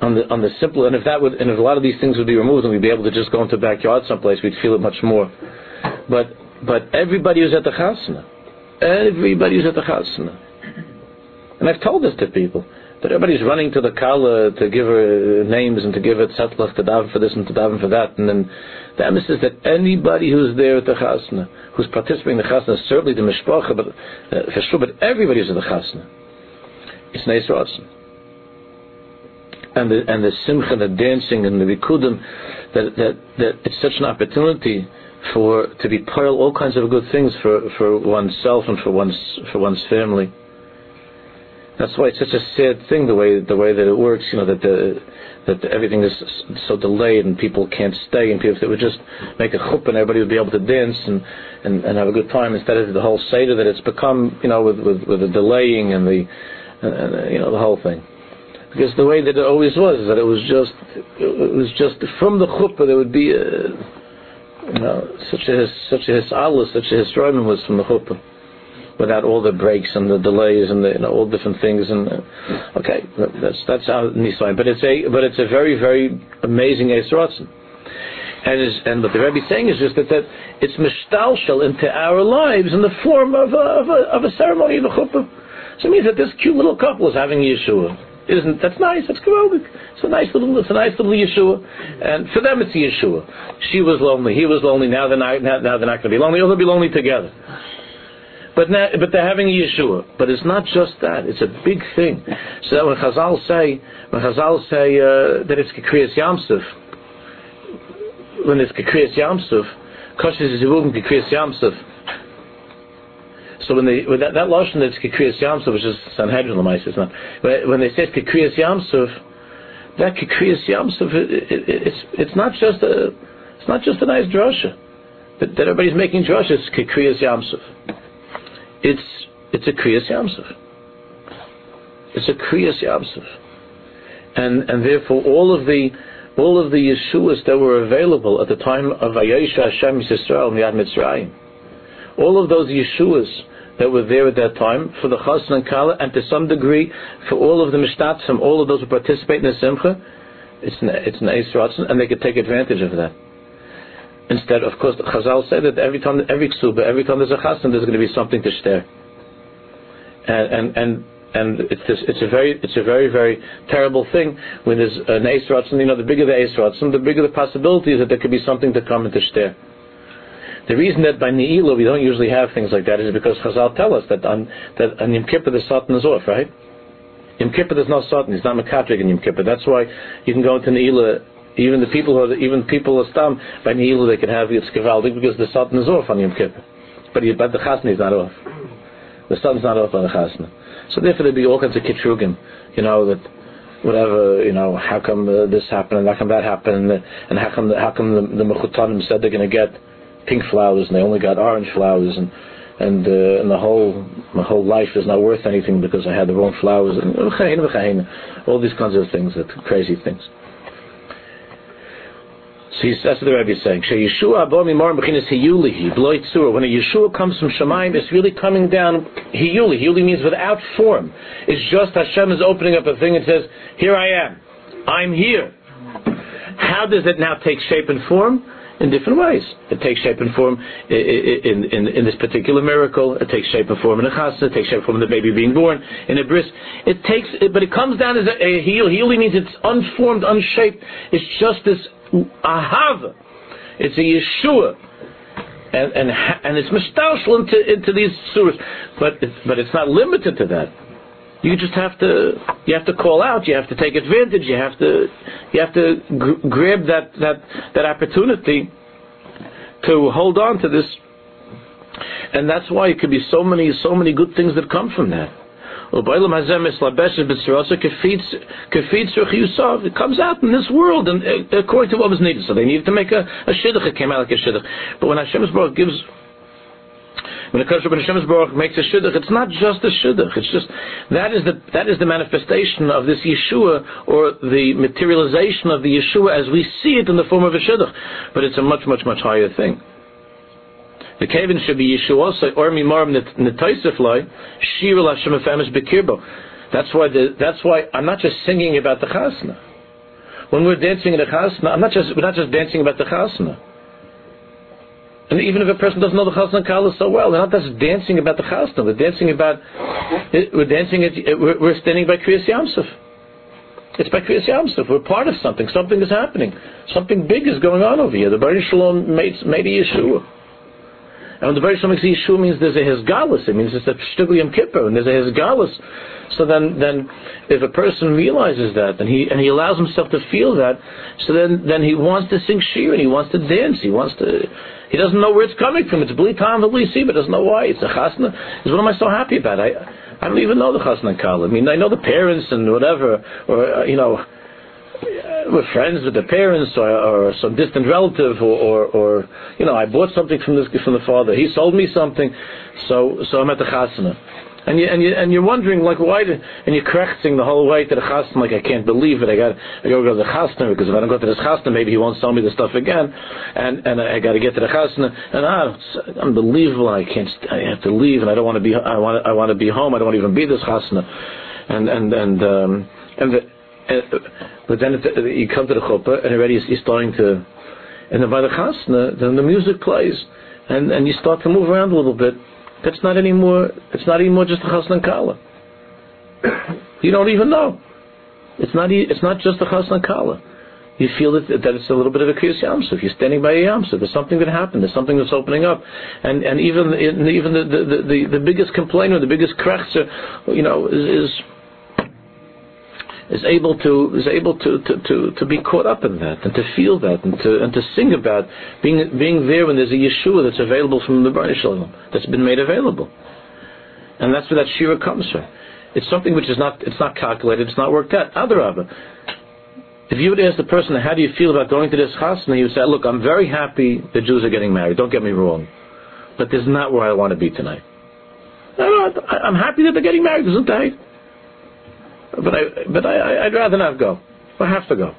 on the on the simple and if that would and if a lot of these things would be removed and we'd be able to just go into the backyard someplace we'd feel it much more. But but everybody who's at the chasana Everybody's at the chasna. And I've told this to people. That everybody's running to the kala to give her names and to give her tzatlach to daven for this and to daven for that. And then the emphasis that anybody who's there at the chasna, who's participating in the chasna, certainly the mishpacha, but uh, for sure, but everybody's at the chasna. It's neis and the and the simcha, the dancing, and the rikudim, that that that it's such an opportunity for to be of all kinds of good things for, for oneself and for one's for one's family. That's why it's such a sad thing the way the way that it works. You know that the that everything is so delayed and people can't stay and people if they would just make a chuppah and everybody would be able to dance and, and, and have a good time instead of the whole seder that it's become you know with with, with the delaying and the uh, you know the whole thing because the way that it always was that it was just it was just from the chuppah there would be a, you know such a such a hisalus such a hisroimim was from the chuppah without all the breaks and the delays and the, you know, all different things. And uh, okay, that's that's how Nisayin. But it's a but it's a very very amazing Eisratzen. And, is, and what the Rebbe is saying is just that, that it's mishtalshel into our lives in the form of a, of a, of a ceremony of a chuppah. So it means that this cute little couple is having Yeshua. Isn't that's nice? That's geweldig. It's a nice little, it's a nice little Yeshua, and for them it's Yeshua. She was lonely, he was lonely. Now they're not, now, they're not going to be lonely. They'll be lonely together. But now, but they're having a Yeshua. But it's not just that; it's a big thing. So when Chazal say, when Chazal say uh, that it's Kekriyas Yamsuf, when it's Kekriyas Yamsuf, Koshes is Zivugim Kekriyas Yamsuf. So when they when that, that lotion that's Kekriyas Yamsuf, which is Sanhedrin Lamais, not when they say Kekriyas Yamsuf, that Kekriyas Yamsuf, it, it, it's it's not just a it's not just a nice drasha that, that everybody's making drasha. It's Kekriyas Yamsuf it's it's a kriyas yamsuf. It's a kriyas yamsuf, and and therefore all of the all of the Yeshuas that were available at the time of Ayesha Hashem Yisrael and Yad Mitzrayim, all of those Yeshuas that were there at that time for the Chassan and Kala, and to some degree for all of the Mishtatzim, all of those who participate in the Simcha, it's an, it's an and they could take advantage of that. Instead, of course, Chazal said that every time, every ksuba, every time there's a chassan, there's going to be something to share. And and and and it's this, it's a very it's a very very terrible thing when there's an eisratzin. You know, the bigger the eisratzin, the bigger the possibility is that there could be something to come and to stare. The reason that by Ne'ilah we don't usually have things like that is because Chazal tell us that on that on Yom Kippur the Satan is off, right? Yom Kippur there's no Satan, he's not Makatrik in Yom Kippur. That's why you can go into Ne'ilah even the people who are, even people are stam by Ne'ilah they can have it's gewaldig because the Satan is off on Yom Kippur, but, but the Chasna is not off. The sun's not off on the Chasna. So therefore there'd be all kinds of kitrugim, you know that whatever you know how come uh, this happened and how come that happened and, how come the, how come the, the Mechutanim said they're going to get pink flowers and they only got orange flowers and and uh, and the whole my whole life is not worth anything because I had the wrong flowers and all these kinds of things that crazy things. So that's what the Rebbe is saying. When a Yeshua comes from Shemaim, it's really coming down hiyuli. Hiyuli means without form. It's just Hashem is opening up a thing and says, "Here I am. I'm here." How does it now take shape and form? In different ways. It takes shape and form in, in, in, this particular miracle. It takes shape and form in a chasna. It takes shape and form in the baby being born in a bris. It takes, but it comes down as a, a heel. Healing means it's unformed, unshaped. It's just this ahava. It's a Yeshua. And, and, and it's mistaushal into, into these surahs. But, but it's not limited to that. You just have to you have to call out. You have to take advantage. You have to you have to gr- grab that, that that opportunity to hold on to this. And that's why it could be so many so many good things that come from that. It comes out in this world, and uh, according to what was needed. So they needed to make a, a shidduch. It came out like a shidduch. But when Hashem gives when the Kodesh Hashem Baruch makes a shidduch, it's not just a shidduch. It's just that is the that is the manifestation of this Yeshua or the materialization of the Yeshua as we see it in the form of a shidduch. But it's a much much much higher thing. The Kevin should be Yeshua so or mimarim netoisifloi shir Hashem efemes bekirbo. That's why the, that's why I'm not just singing about the chasna. When we're dancing in the chasna, I'm not just we're not just dancing about the chasna. And even if a person doesn't know the Chasna Kala so well, they're not just dancing about the Chasna. We're dancing about, we're dancing, at, we're, standing by Kriyas Yamsuf. It's by Kriyas Yamsuf. We're part of something. Something is happening. Something big is going on over here. The Baruch Shalom made, made a Yeshua. And when the Baruch Shalom makes Yeshua means there's a Hezgalus, it means it's a Shtugli Yom Kippur, and there's a Hezgalus. So then, then if a person realizes that, and he, and he allows himself to feel that, so then, then he wants to sing Shir, and he wants to dance, he wants to, he doesn't know where it's coming from. It's Bli Tam, Bli Si, but doesn't know why. It's a Chasna. It's what am I so happy about? I, I don't even know the Chasna Kal. I mean, I know the parents and whatever, or, uh, you know, we're friends with the parents or, or some distant relative or, or, or, you know I bought something from this from the father he sold me something so so I'm at the chasana and you and you and you're wondering like why did, and you're correcting the whole way to the chasna like I can't believe it. I got I got to go to the chasna because if I don't go to this chasna maybe he won't sell me the stuff again. And and I got to get to the chasna and ah it's unbelievable. I can't I have to leave and I don't want to be I want I want to be home. I don't want to even be this chasna and and and um, and the, uh, but then it, you come to the chuppah and already you're starting to, and then by the chasna, then the music plays, and and you start to move around a little bit. That's not anymore. It's not anymore just a chasna kala. you don't even know. It's not. It's not just a chasna kala. You feel that, that it's a little bit of a kriyas yamsuf. You're standing by a yamsuf. There's something that happened. There's something that's opening up, and and even even the the, the, the biggest complainer, the biggest krechzer, you know, is, is is able to is able to, to, to, to be caught up in that and to feel that and to and to sing about being being there when there's a Yeshua that's available from the Baruch Shalom that's been made available, and that's where that shira comes from. It's something which is not it's not calculated, it's not worked out. Adarabah. If you would ask the person, how do you feel about going to this chasna, he would say, look, I'm very happy the Jews are getting married. Don't get me wrong, but this is not where I want to be tonight. I'm happy that they're getting married, isn't it? But I, but I, I'd rather not go. I have to go.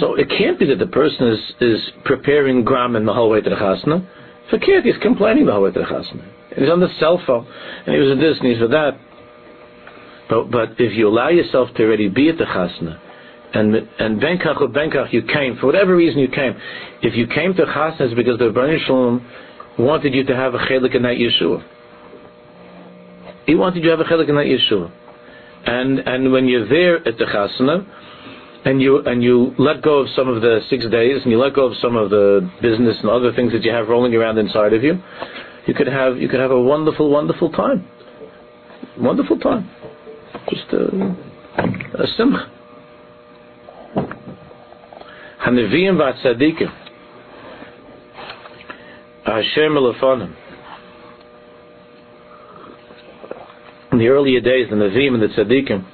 So it can't be that the person is, is preparing grammar the whole way to the chasna. Forget, he's complaining the whole way to the chasna. He's on the cell phone, and he was in this and he's with that. But but if you allow yourself to already be at the chasna, and and benkach or benkach you came for whatever reason you came, if you came to chasna it's because the Rebbeinu Shalom wanted you to have a chelik in that Yeshua. He wanted you to have a chelik in that Yeshua. And and when you're there at the chasana, and you and you let go of some of the six days, and you let go of some of the business and other things that you have rolling around inside of you, you could have you could have a wonderful, wonderful time. Wonderful time. Just a, a simcha. Haneviyim v'atzadikim. Hashem elefonim. In the earlier days, the Nevi'im and the Tzaddikim,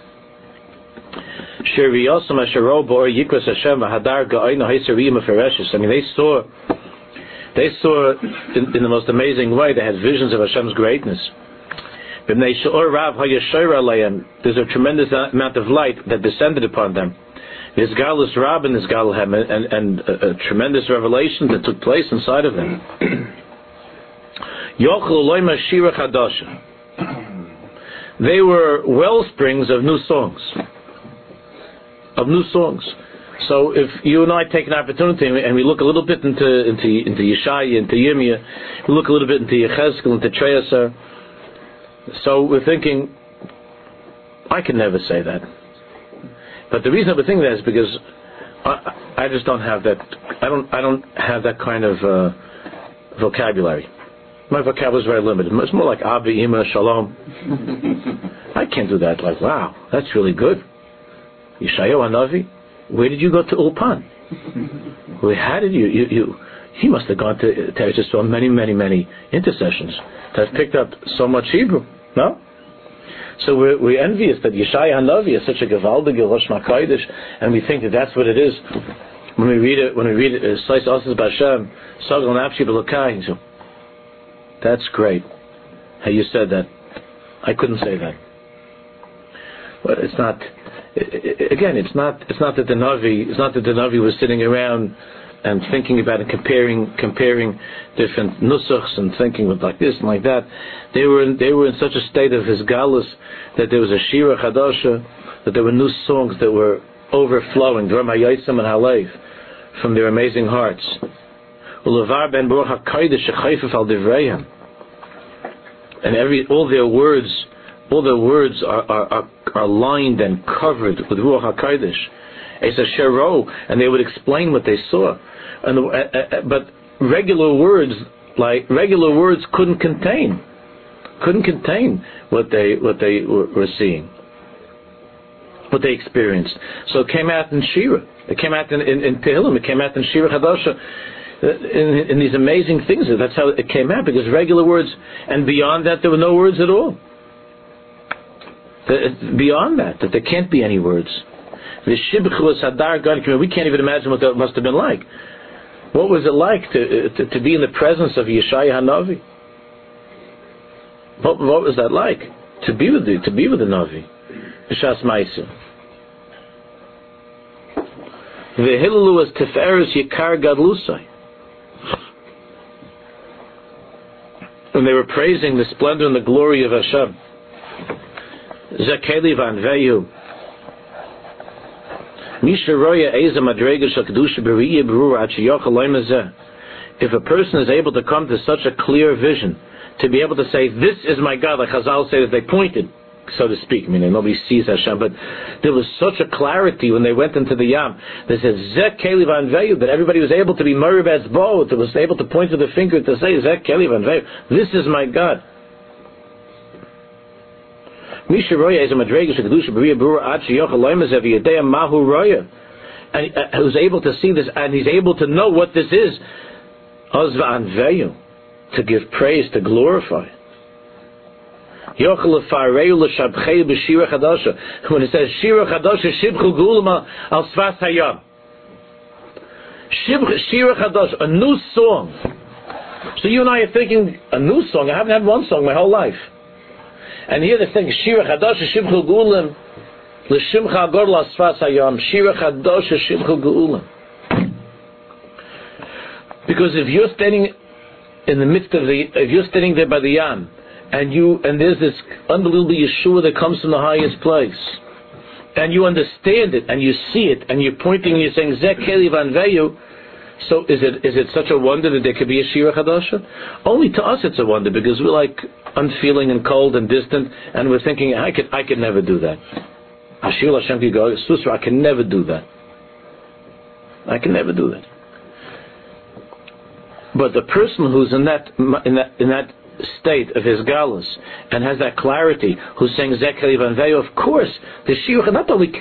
I mean, they saw, they saw in, in, the most amazing way. They had visions of Hashem's greatness. There's a tremendous amount of light that descended upon them. There's Galus Rab and there's Galhem, and, and a, a, tremendous revelation that took place inside of them. they were well springs of new songs. Of new songs. So if you and I take an opportunity and we look a little bit into into into Yeshaya, into Yirmiyah, we look a little bit into Yechezkel, into Trei Asar, so we're thinking, I can never say that. But the reason I'm thinking that is because I, I just don't have that. I don't. I don't have that kind of uh, vocabulary. My vocabulary is very limited. It's more like Abi, Ima, Shalom. I can't do that. Like, wow, that's really good. Yeshayahu Hanavi, where did you go to Ulpan? Where, how did you, you, you, he must have gone to Teresh so many, many, many intercessions to have picked up so much Hebrew. No? So we're, we're envious that Yeshaya Hanavi is such a gewaldige Rosh Makaidish, and we think that that's what it is. When we read it, when we read it, Slice Osas Bashem, Sagal Napshi Belokai, that's great. How you said that. I couldn't say that. But it's not. Again, it's not. It's not that the navi. It's not that the navi was sitting around and thinking about and comparing comparing different nusachs and thinking with like this and like that. They were in, they were in such a state of his galus that there was a shira chadasha, that there were new songs that were overflowing, Dram and Halev, from their amazing hearts. Ulavar ben Baruch HaKadosh Shechayfef al Divrayim. And every, all their words, all their words are, are, are, are lined and covered with Ruach HaKadosh. It's a shero, and they would explain what they saw. And the, uh, uh, but regular words, like regular words, couldn't contain, couldn't contain what they what they were seeing, what they experienced. So it came out in Shira. It came out in, in, in Tehillim. It came out in Shira Chadasha. In, in these amazing things, that's how it came out because regular words, and beyond that, there were no words at all. Beyond that, that there can't be any words. The we can't even imagine what that must have been like. What was it like to, to, to be in the presence of Yeshaya Hanavi? What, what was that like? To be with the, to be with the Navi. B'shas Ma'isa. V'hilalu was Tiferes Yikar Gadlusai. And they were praising the splendor and the glory of Hashem. Van Veyu. If a person is able to come to such a clear vision, to be able to say, This is my God, like Chazal said, that they pointed, so to speak. I mean, nobody sees Hashem, but there was such a clarity when they went into the Yam. They said, Zek Kelev Veyu, that everybody was able to be Meribet's bow, that was able to point to the finger to say, Zek Kelev Veyu, this is my God. Misha Roya is a madrega shekadusha b'riya brura ad sheyochel loimazev yedea mahu roya, and uh, who's able to see this and he's able to know what this is. Ozva anveyu, to give praise, to glorify. Yochel lefareu l'shabchei b'shira chadasha. When it says shira chadasha shibchu gulma al svas hayam. Shira chadasha, a new song. So you and I are thinking a new song. I haven't had one song my whole life. And here the thing, Shira Chadash Shimchu Gulim, L'Shimcha Agor L'Asfas Hayam, Shira Chadash Shimchu Gulim. Because if you're standing in the midst of the, if you're standing there by the Yam, and you, and there's this unbelievable Yeshua that comes from the highest place, and you understand it, and you see it, and you're pointing, and you're saying, Zek Keli Van Veyu, so is it is it such a wonder that there could be a Shira Chadasha? Only to us it's a wonder because we're like unfeeling and cold and distant, and we're thinking, I could I could never do that. Ashir Hashem Susra, I can never do that. I can never do that. But the person who's in that in that in that state of his galus and has that clarity, who's saying Zekeli Van of course, the Shir not only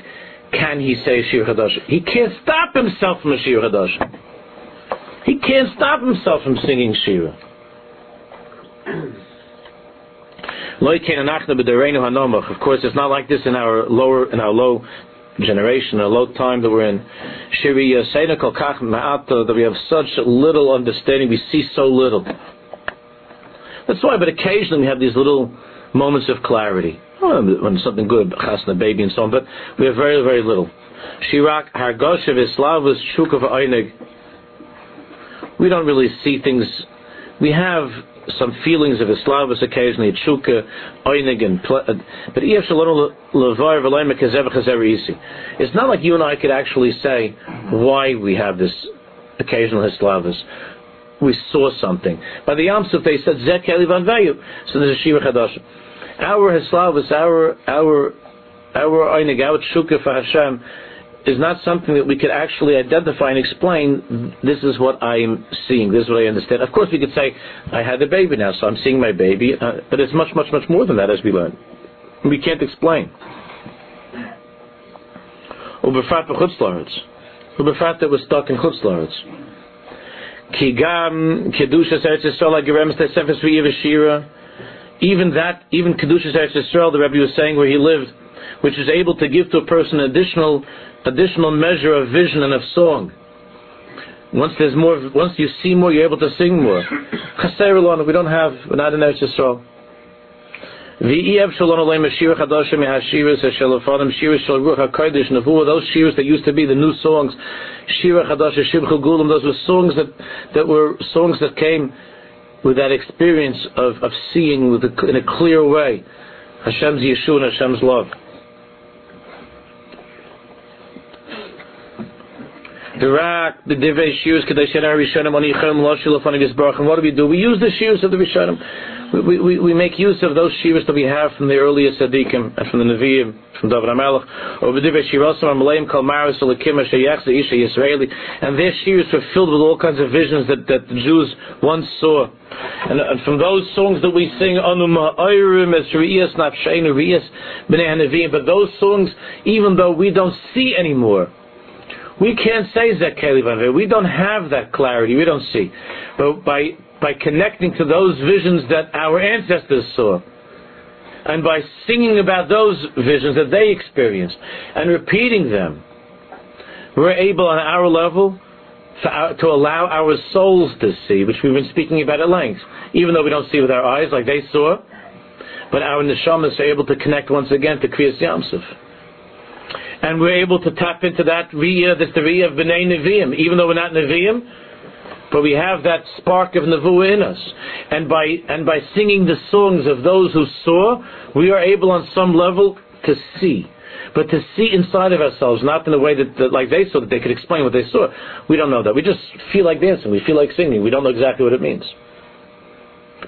can he say Shir Chadash, he can't stop himself from a Shir Chadash. He can't stop himself from singing Shira. Of course, it's not like this in our lower, in our low generation, our low time that we're in. That we have such little understanding, we see so little. That's why, but occasionally we have these little moments of clarity. When something good, chasna, baby, and so on, but we have very, very little. Shirak hargoshev islavus shukav einig we don't really see things. We have some feelings of Islavus occasionally, Chuka, Oinig, and uh, but It's not like you and I could actually say why we have this occasional Islavus. We saw something. By the Yamsuf, they said Zek Elivan Vayu. So there's a Shiva Chadash. Our Hislavus, our our our Oinig, our Chuka for Hashem is not something that we could actually identify and explain. This is what I'm seeing. This is what I understand. Of course, we could say, I had a baby now, so I'm seeing my baby. Uh, but it's much, much, much more than that, as we learn. We can't explain. Ubefrat that was stuck in chutzlaretz. Kigam kedushas eretz Yisrael agiremes tesefes v'yivashira. Even that, even kedushas eretz Yisrael, the Rebbe was saying where he lived, which is able to give to a person additional additional measure of vision and of song. Once there's more, once you see more, you're able to sing more. Chaser we don't have, we're not in Eretz Yisrael. Those shiras that used to be the new songs shira chadash shibchu gulam those were songs that that were songs that came with that experience of, of seeing with a, in a clear way Hashem's Yeshua and Hashem's love the rak, the divei shiurs, kadei shena rishonim, oni yichayim lo shilu fani yisbarach, and what do we do? We use the shiurs of the rishonim. We, we, we make use of those shiurs that we have from the earliest tzaddikim and from the Nevi'im, from David HaMelech, or the divei shirosim, amalayim kal maris, olakim, sheyachze, isha, yisraeli, and their shiurs were filled with all kinds of visions that, that the Jews once saw. And, and from those songs that we sing, Anuma Ayrim, Esriyas, Nafshainu, Riyas, B'nai HaNevi'im, but those songs, even though we don't see anymore, we can't say Zekeli We don't have that clarity. We don't see. But by, by connecting to those visions that our ancestors saw, and by singing about those visions that they experienced, and repeating them, we're able on our level our, uh, to allow our souls to see, which we've been speaking about at length, even though we don't see with our eyes like they saw, but our neshamas are able to connect once again to Kriyas Yamsuf and we're able to tap into that riyah, this the riyah of B'nai Nevi'im, even though we're not Nevi'im, but we have that spark of Nevuah in us. And by, and by singing the songs of those who saw, we are able on some level to see. But to see inside of ourselves, not in a way that, that, like they saw, that they could explain what they saw. We don't know that. We just feel like dancing. We feel like singing. We don't know exactly what it means.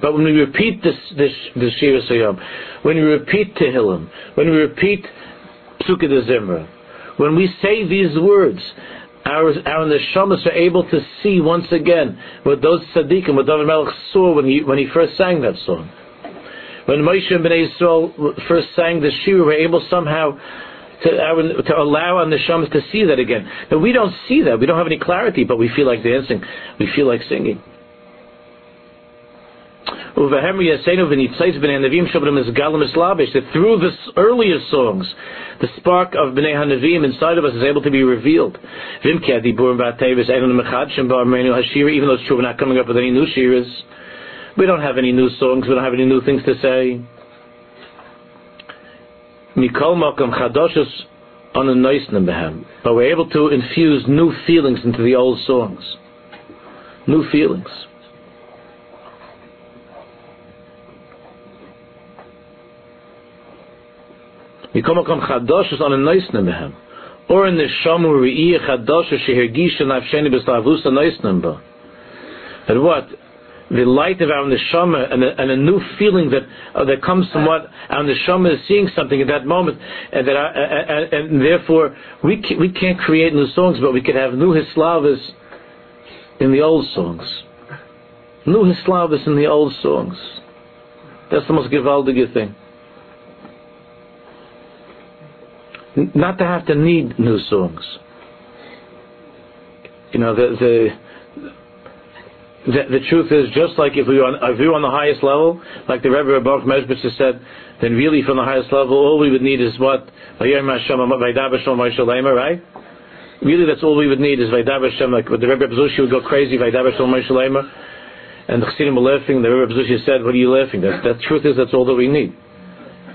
But when we repeat this, this, this Shira Sayyam, when we repeat Tehillim, when we repeat Psuke de Zimra. When we say these words, our, our neshamas are able to see once again what those tzaddikim, what David Melech saw when he, when he first sang that song. When Moshe and Bnei Yisrael first sang the Shira, we're able somehow to, our, to allow our neshamas to see that again. Now we don't see that, we don't have any clarity, but we feel like dancing, we feel like singing. That through the earlier songs, the spark of Bnei HaNavim inside of us is able to be revealed. Even though it's true we're not coming up with any new shiras, we don't have any new songs, we don't have any new things to say. But we're able to infuse new feelings into the old songs. New feelings. Mikomakom chadoshes on a noisnem behem. Or in the shamu re'iyah chadoshes shehergisha nafsheni b'slavusa noisnem ba. And what? The light of our neshama and a, and a new feeling that uh, that comes from what our neshama is seeing something at that moment, and that our, and, and, and therefore we can, we can't create new songs, but we can have new hislavas in the old songs. New hislavas in the old songs. That's the most gewaldige thing. Not to have to need new songs. You know, the the the, the truth is, just like if we were on, if we were on the highest level, like the Rebbe Baruch Mezbitz said, then really from the highest level, all we would need is what? Right? Really, that's all we would need is Vaidab Hashem, like the Rebbe Zushi would go crazy, Vaidab Hashem and the Chassidim were laughing, the Rebbe Zushi said, what are you laughing? That, the truth is, that's all that we need.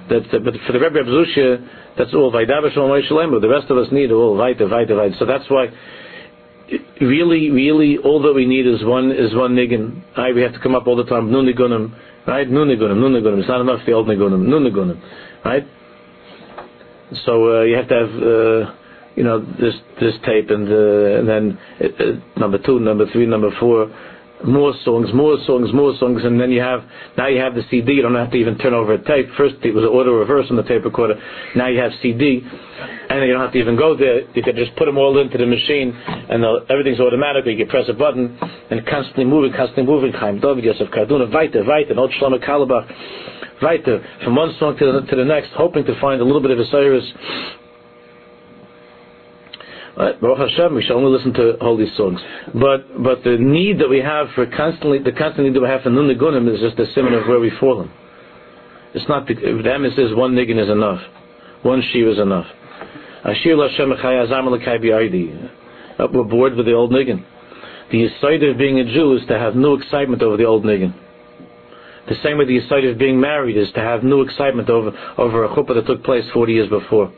That, but for the Rebbe Zushi, that's all. The rest of us need all Vaita, Vaita, Vaita. So that's why really, really, all that we need is one is one niggin. Right? We have to come up all the time. Nun nigunim, right? Nun nigunim, nigunim. It's not enough the old nigunim, nun nigunim, right? So uh, you have to have. Uh, you know this this tape and, uh, and then uh, number two, number three, number four, more songs, more songs, more songs, and then you have now you have the CD. You don't have to even turn over a tape. First it was auto reverse on the tape recorder. Now you have CD, and you don't have to even go there. You can just put them all into the machine, and everything's automatic. You can press a button, and constantly moving, constantly moving. Chaim David Yosef Karduner, weiter, weiter, Not Shlomo Carlebach, weiter, from one song to the, to the next, hoping to find a little bit of a service Right? Baruch Hashem, we shall only listen to holy songs. But but the need that we have for constantly the constant need that we have for nun nigunim is just a symptom of where we've fallen. It's not the, emes says one nigun is enough, one shiv is enough. Ashir Hashem We're bored with the old nigun. The aside of being a Jew is to have no excitement over the old nigun. The same way the aside of being married is to have no excitement over over a chuppah that took place 40 years before.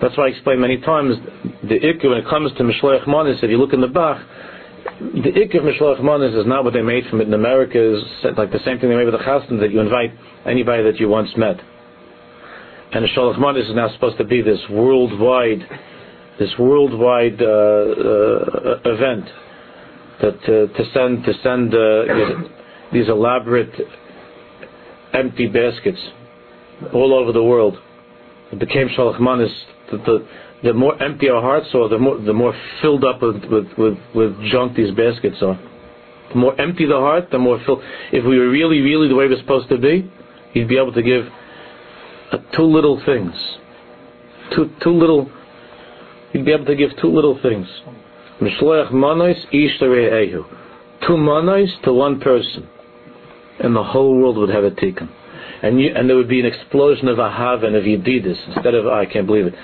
That's why I explained many times the ikr when it comes to Mishloach Manis, if you look in the Bach, the ikr of Mishloach Manis is not what they made from it in America, is like the same thing they made with the Chastan, that you invite anybody that you once met. And the Sholach Manis is now supposed to be this worldwide this worldwide uh, uh, event that uh, to send to send uh, these elaborate empty baskets all over the world. It became Shalach Manis. The, the, more empty our hearts are, the more the more filled up with with, with, with junk these baskets are. The more empty the heart, the more filled. If we were really, really the way we're supposed to be, you'd be able to give uh, two little things. Two two little. You'd be able to give two little things. Mishloach manos ehu. Two manos to one person, and the whole world would have a tikkun and you, and there would be an explosion of ahav and of yedidus instead of oh, I can't believe it.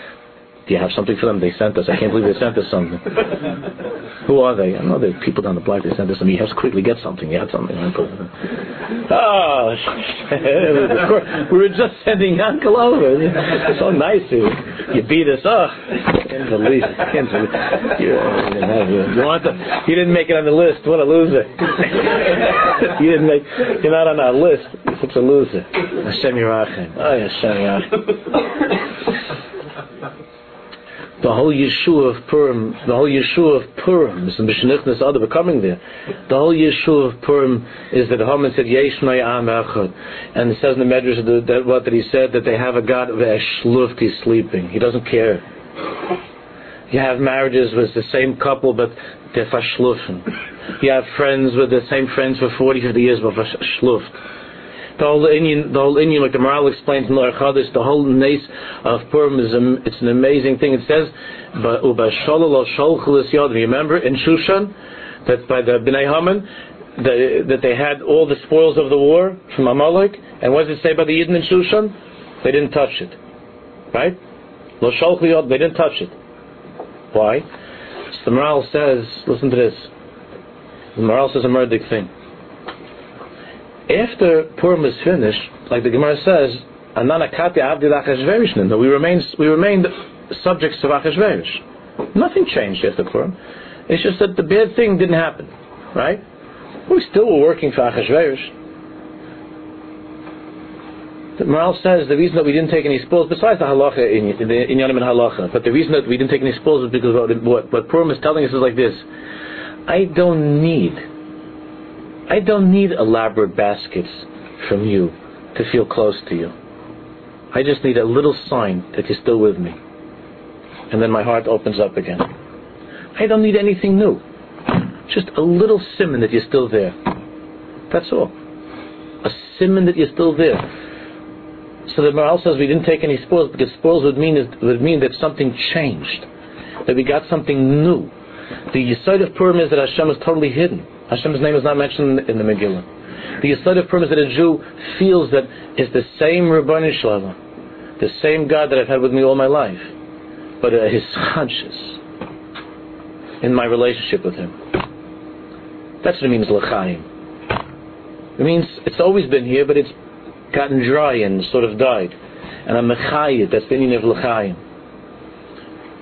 Do you have something for them? They sent us. I can't believe they sent us something. Who are they? I know they're people down the block. They sent us something. You have to quickly get something. You had something. Oh, we were just sending Uncle over. So nice of you. You beat us. Oh, can't believe it. Can't believe it. You, you, want to, you didn't make it on the list. What a loser. you didn't make. You're not on our list. You're such a loser. Hashem Yerachem. Oh, Hashem Yerachem the whole Yeshua of Purim, the whole Yeshua of Purim is the Mishnichnas Adar becoming there. The whole Yeshua of Purim is that Haman said Yesh Am Echad, and it says in the Medrash that, that what that he said that they have a God of Eshluft, he's sleeping. He doesn't care. You have marriages with the same couple, but they're fashlufen. You have friends with the same friends for 40, 50 years, but fashluft the whole inyan, the whole inyan, like the Maharal explains in the Chadash, the whole nace of Purim is a, it's an amazing thing. It says, "But You remember in Shushan that by the Bnei Haman the, that they had all the spoils of the war from Amalek, and what does it say by the Yidden in Shushan? They didn't touch it, right? They didn't touch it. Why? So the Maharal says, listen to this. The Maharal says a murdic thing after Purim is finished, like the Gemara says, Ananakati Avdi Achashverosh, we remain we remained subjects of Achashverosh. Nothing changed after Purim. It's just that the bad thing didn't happen, right? We still were working for Achashverosh. The Maharal says the reason that we didn't take any spoils, besides the halacha in, in, in Yonim and halacha, but the reason that we didn't take any spoils is because what, what, what Purim is telling us is like this: I don't need I don't need elaborate baskets from you to feel close to you. I just need a little sign that you're still with me. And then my heart opens up again. I don't need anything new. Just a little simon that you're still there. That's all. A simon that you're still there. So the Maharal says we didn't take any spoils because spoils would mean would mean that something changed, that we got something new. The Yisod of Purim is that Hashem is totally hidden. Hashem's name is not mentioned in the Megillah. The Yisod of that a Jew feels that it's the same Rabbani Shalom, the same God that I've had with me all my life, but uh, his conscious in my relationship with him. That's what it means, L'chaim. It means it's always been here, but it's gotten dry and sort of died. And I'm Mechayit, that's the meaning of L'chaim.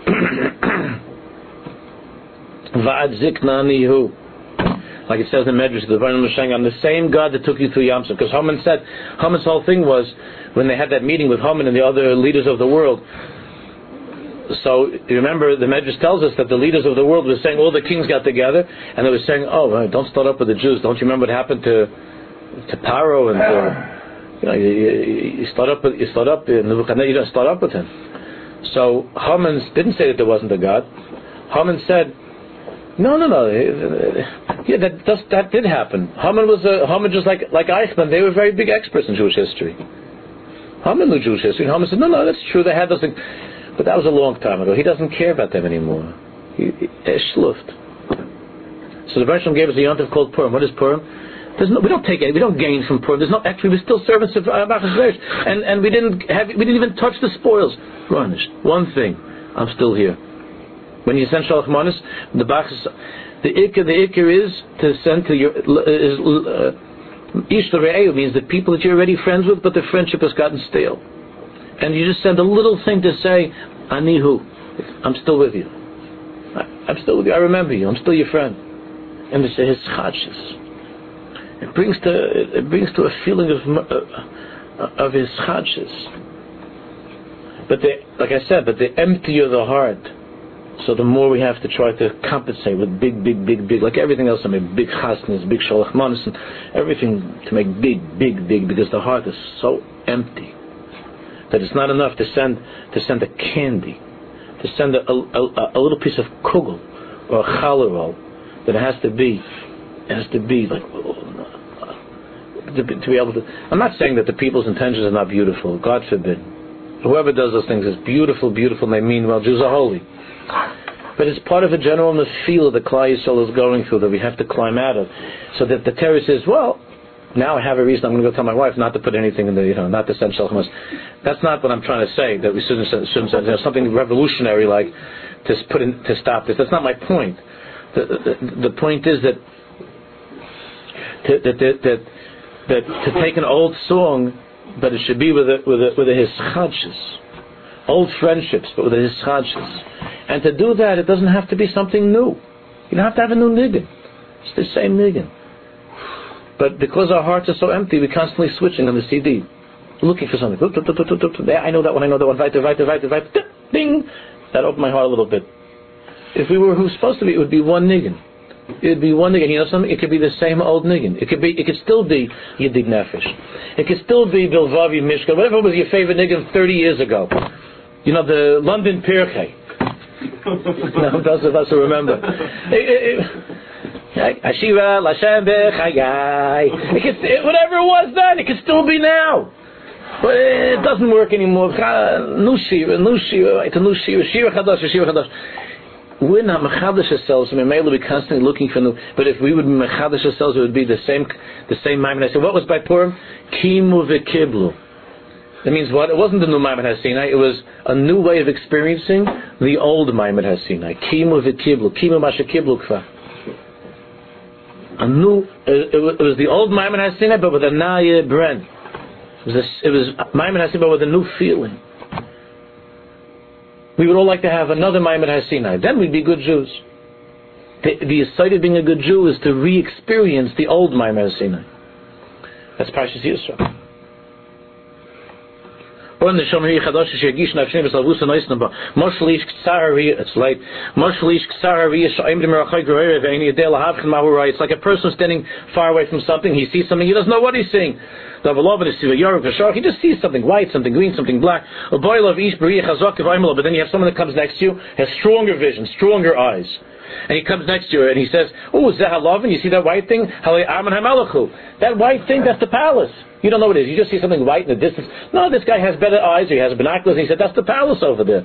Va'ad zikna nihu like it says in the Medrash, the Varnam Mashang, I'm the same God that took you through Yamsuf. Because Haman said, Haman's whole thing was, when they had that meeting with Haman and the other leaders of the world, so remember the Medrash tells us that the leaders of the world were saying all the kings got together and they were saying, "Oh, don't start up with the Jews. Don't you remember what happened to to Paro and uh, you know you, you, start up with, you start up. You don't start up with him." So Haman didn't say that there wasn't a God. Haman said, no, no, no. Yeah, that does, that did happen. Haman was a Haman just like like Eichmann. They were very big experts in Jewish history. Haman knew Jewish history. Haman said, no, no, that's true. They had those things, but that was a long time ago. He doesn't care about them anymore. He, schluft. So the Bereshit gave us a yontif called Purim. What is Purim? No, we don't take any, we don't gain from Purim. There's no actually we're still servants of uh, and and we didn't have we didn't even touch the spoils. One thing, I'm still here. When you send Shalach Manas, the Bach the ikr, the ikr is to send to your is uh, ish uh, means the people that you're already friends with, but the friendship has gotten stale, and you just send a little thing to say, Anihu, I'm still with you. I, am still with you. I remember you. I'm still your friend. And it's his chachis. It brings to it brings to a feeling of uh, of his chachis. But the, like I said, but the emptier the heart, So the more we have to try to compensate with big, big, big, big, like everything else, I mean, big chasnas, big shalach manas, and everything to make big, big, big, because the heart is so empty that it's not enough to send to send a candy, to send a, a, a, a little piece of kugel or a challah that it has to be, it has to be like to be, to be able to. I'm not saying that the people's intentions are not beautiful. God forbid. Whoever does those things is beautiful, beautiful, they mean well. Jews are holy. But it's part of a general feel that Klal Yisrael is going through that we have to climb out of. So that the terrorist says, well, now I have a reason I'm going to go tell my wife not to put anything in the, you know, not to send shalchmas. That's not what I'm trying to say, that we shouldn't, shouldn't send, you know, something revolutionary like to put in, to stop this. That's not my point. The, the, the point is that, to, that, that, that, that to take an old song, but it should be with a, with a, with a hischadshus old friendships, but with a hischadshus. And to do that, it doesn't have to be something new. You don't have to have a new niggin. It's the same niggin. But because our hearts are so empty, we're constantly switching on the CD, looking for something. I know that one, I know that one, weiter, weiter, weiter, weiter, ding! That opened my heart a little bit. If we were who's supposed to be, it would be one niggin. It would be one niggin. You know something? It could be the same old niggin. It could be. It could still be Yedid Nefesh. It could still be Bilvavi Mishka. Whatever was your favorite niggin 30 years ago. You know the London Pirkei. no, those of us who remember. Ashiva, Lashem Bechayai. Whatever it was then, it can still be now. But it doesn't work anymore. New Shira, new it's a new Shira, Chadash, Shira Chadash. We're not mechadish ourselves, and we may be constantly looking for new. But if we would be mechadish ourselves, it would be the same, the same Maimon. I said, what was by Purim? Kimu v'kiblu. That means what? It wasn't the new Maimon HaSinai, it was a new way of experiencing the old Maimon HaSinai. Kimu v'kiblu, kimu masha kiblu kva. A new, it, it, was the old Maimon HaSinai, but with a naya brand. It was, a, it was Maimon HaSinai, but with a new feeling. We would all like to have another Maimon HaSinai. Then we'd be good Jews. The, the side of being a good Jew is to re-experience the old Maimon HaSinai. That's Parshas Yisrael. Und ich schon hier gedacht, ich gehe nach Schnee, was wusste neues nummer. Moschlich Tsari, it's like Moschlich Tsari is I'm the Merachai Greer, any Adela Havchen Mahura. It's like a person standing far away from something, he sees something, he doesn't know what he's seeing. The beloved is to York Vashar, he just sees something white, something green, something black. A boil of Ish Beriah Chazak of but then you have someone that comes next to you, has stronger vision, stronger eyes. And he comes next to you and he says, Oh, Zehalavin, you see that white thing? That white thing, that's the palace. You don't know what it is. You just see something white in the distance. No, this guy has better eyes or he has binoculars. And he said, that's the palace over there.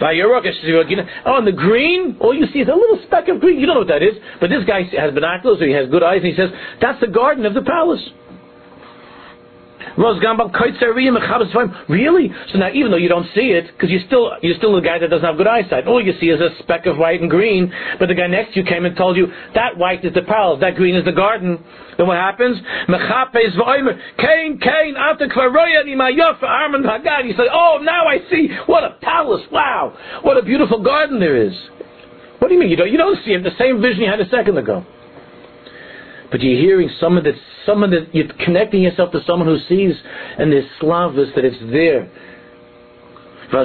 Oh, and the green, all you see is a little speck of green. You don't know what that is. But this guy has binoculars or he has good eyes and he says, that's the garden of the palace. Really? So now, even though you don't see it, because you're still you're still a guy that doesn't have good eyesight, all you see is a speck of white and green. But the guy next to you came and told you that white is the palace, that green is the garden. Then what happens? Cain, Cain, He said, "Oh, now I see. What a palace! Wow, what a beautiful garden there is." What do you mean you don't? You don't see it. The same vision you had a second ago but you're hearing someone that someone that you're connecting yourself to someone who sees and there's slavas that it's there. And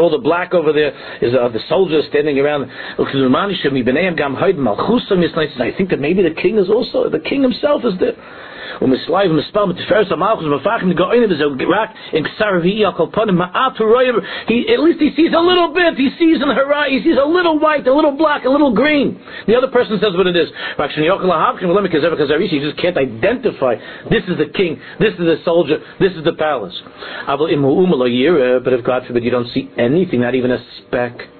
all the black over there is uh, the soldiers standing around. I think that maybe the king is also, the king himself is there. Um es live mit spam mit am auch mit fachen geine bis so rak in sarvi yakopon ma aturoyer he at least he sees a little bit he sees in eye he sees a little white a little black a little green. The other person says what it is. Actually yakala hapkin me because because he just can't identify this is the king this is the soldier this is the palace. But if god forbid you don't see anything not even a speck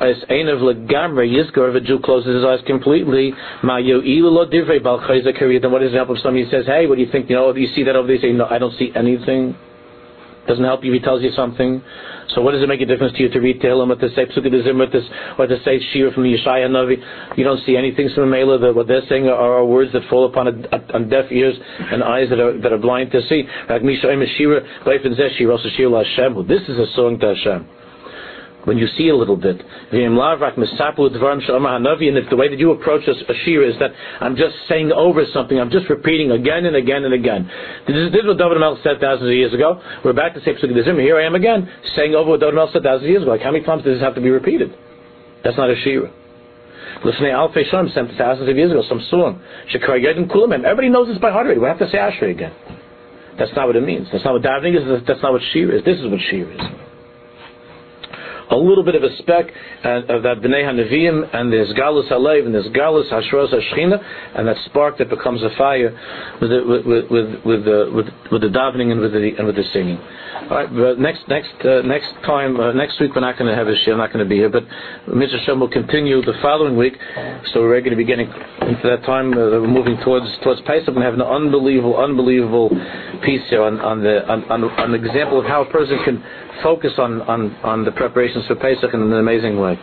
as ein of legamre yizkor, if a Jew closes his eyes completely, ma yo'ilu lo divrei bal Chayza chayzak then what is the example of somebody who says, hey, what do you think, you know, you see that over there? You say, no, I don't see anything. Doesn't help you if he tells you something. So what does it make a difference to you to read Tehillim or to say Pesukei d'Zimra or to say Shir from the Yeshaya Navi? You don't see anything from the Mela that what they're saying are, words that fall upon a, on deaf ears and eyes that are that are blind to see. Shira. This is a song to Hashem. When you see a little bit. And if the way that you approach a, a shir is that I'm just saying over something, I'm just repeating again and again and again. This is, this is what David Melech said thousands of years ago. We're back to say Pesukei Here I am again, saying over what David Melech said thousands of years ago. Like how many times does this have to be repeated? That's not a shir. Listening to Alfei Shalom sent thousands of years ago, some song. Everybody knows this by heart already. We have to say Ashrei again. That's not what it means. That's not what davening is. That's not what shir is. This is what shir is a little bit of a speck of that Bnei HaNeviim, and there's Galus Halev, and there's Galus Hashros Hashchina, and that spark that becomes a fire with the, with, with, with, the, with, with the davening and with the, and with the singing. All right, but next, next, uh, next time, uh, next week we're not going to have a shir, I'm not going to be here, but Mr. Shem will continue the following week, so we're going to be getting into that time, uh, we're moving towards, towards Pesach, and have an unbelievable, unbelievable piece here on, on the, on, on, on the example of how a person can focus on, on, on the preparations for Pesach in an amazing way.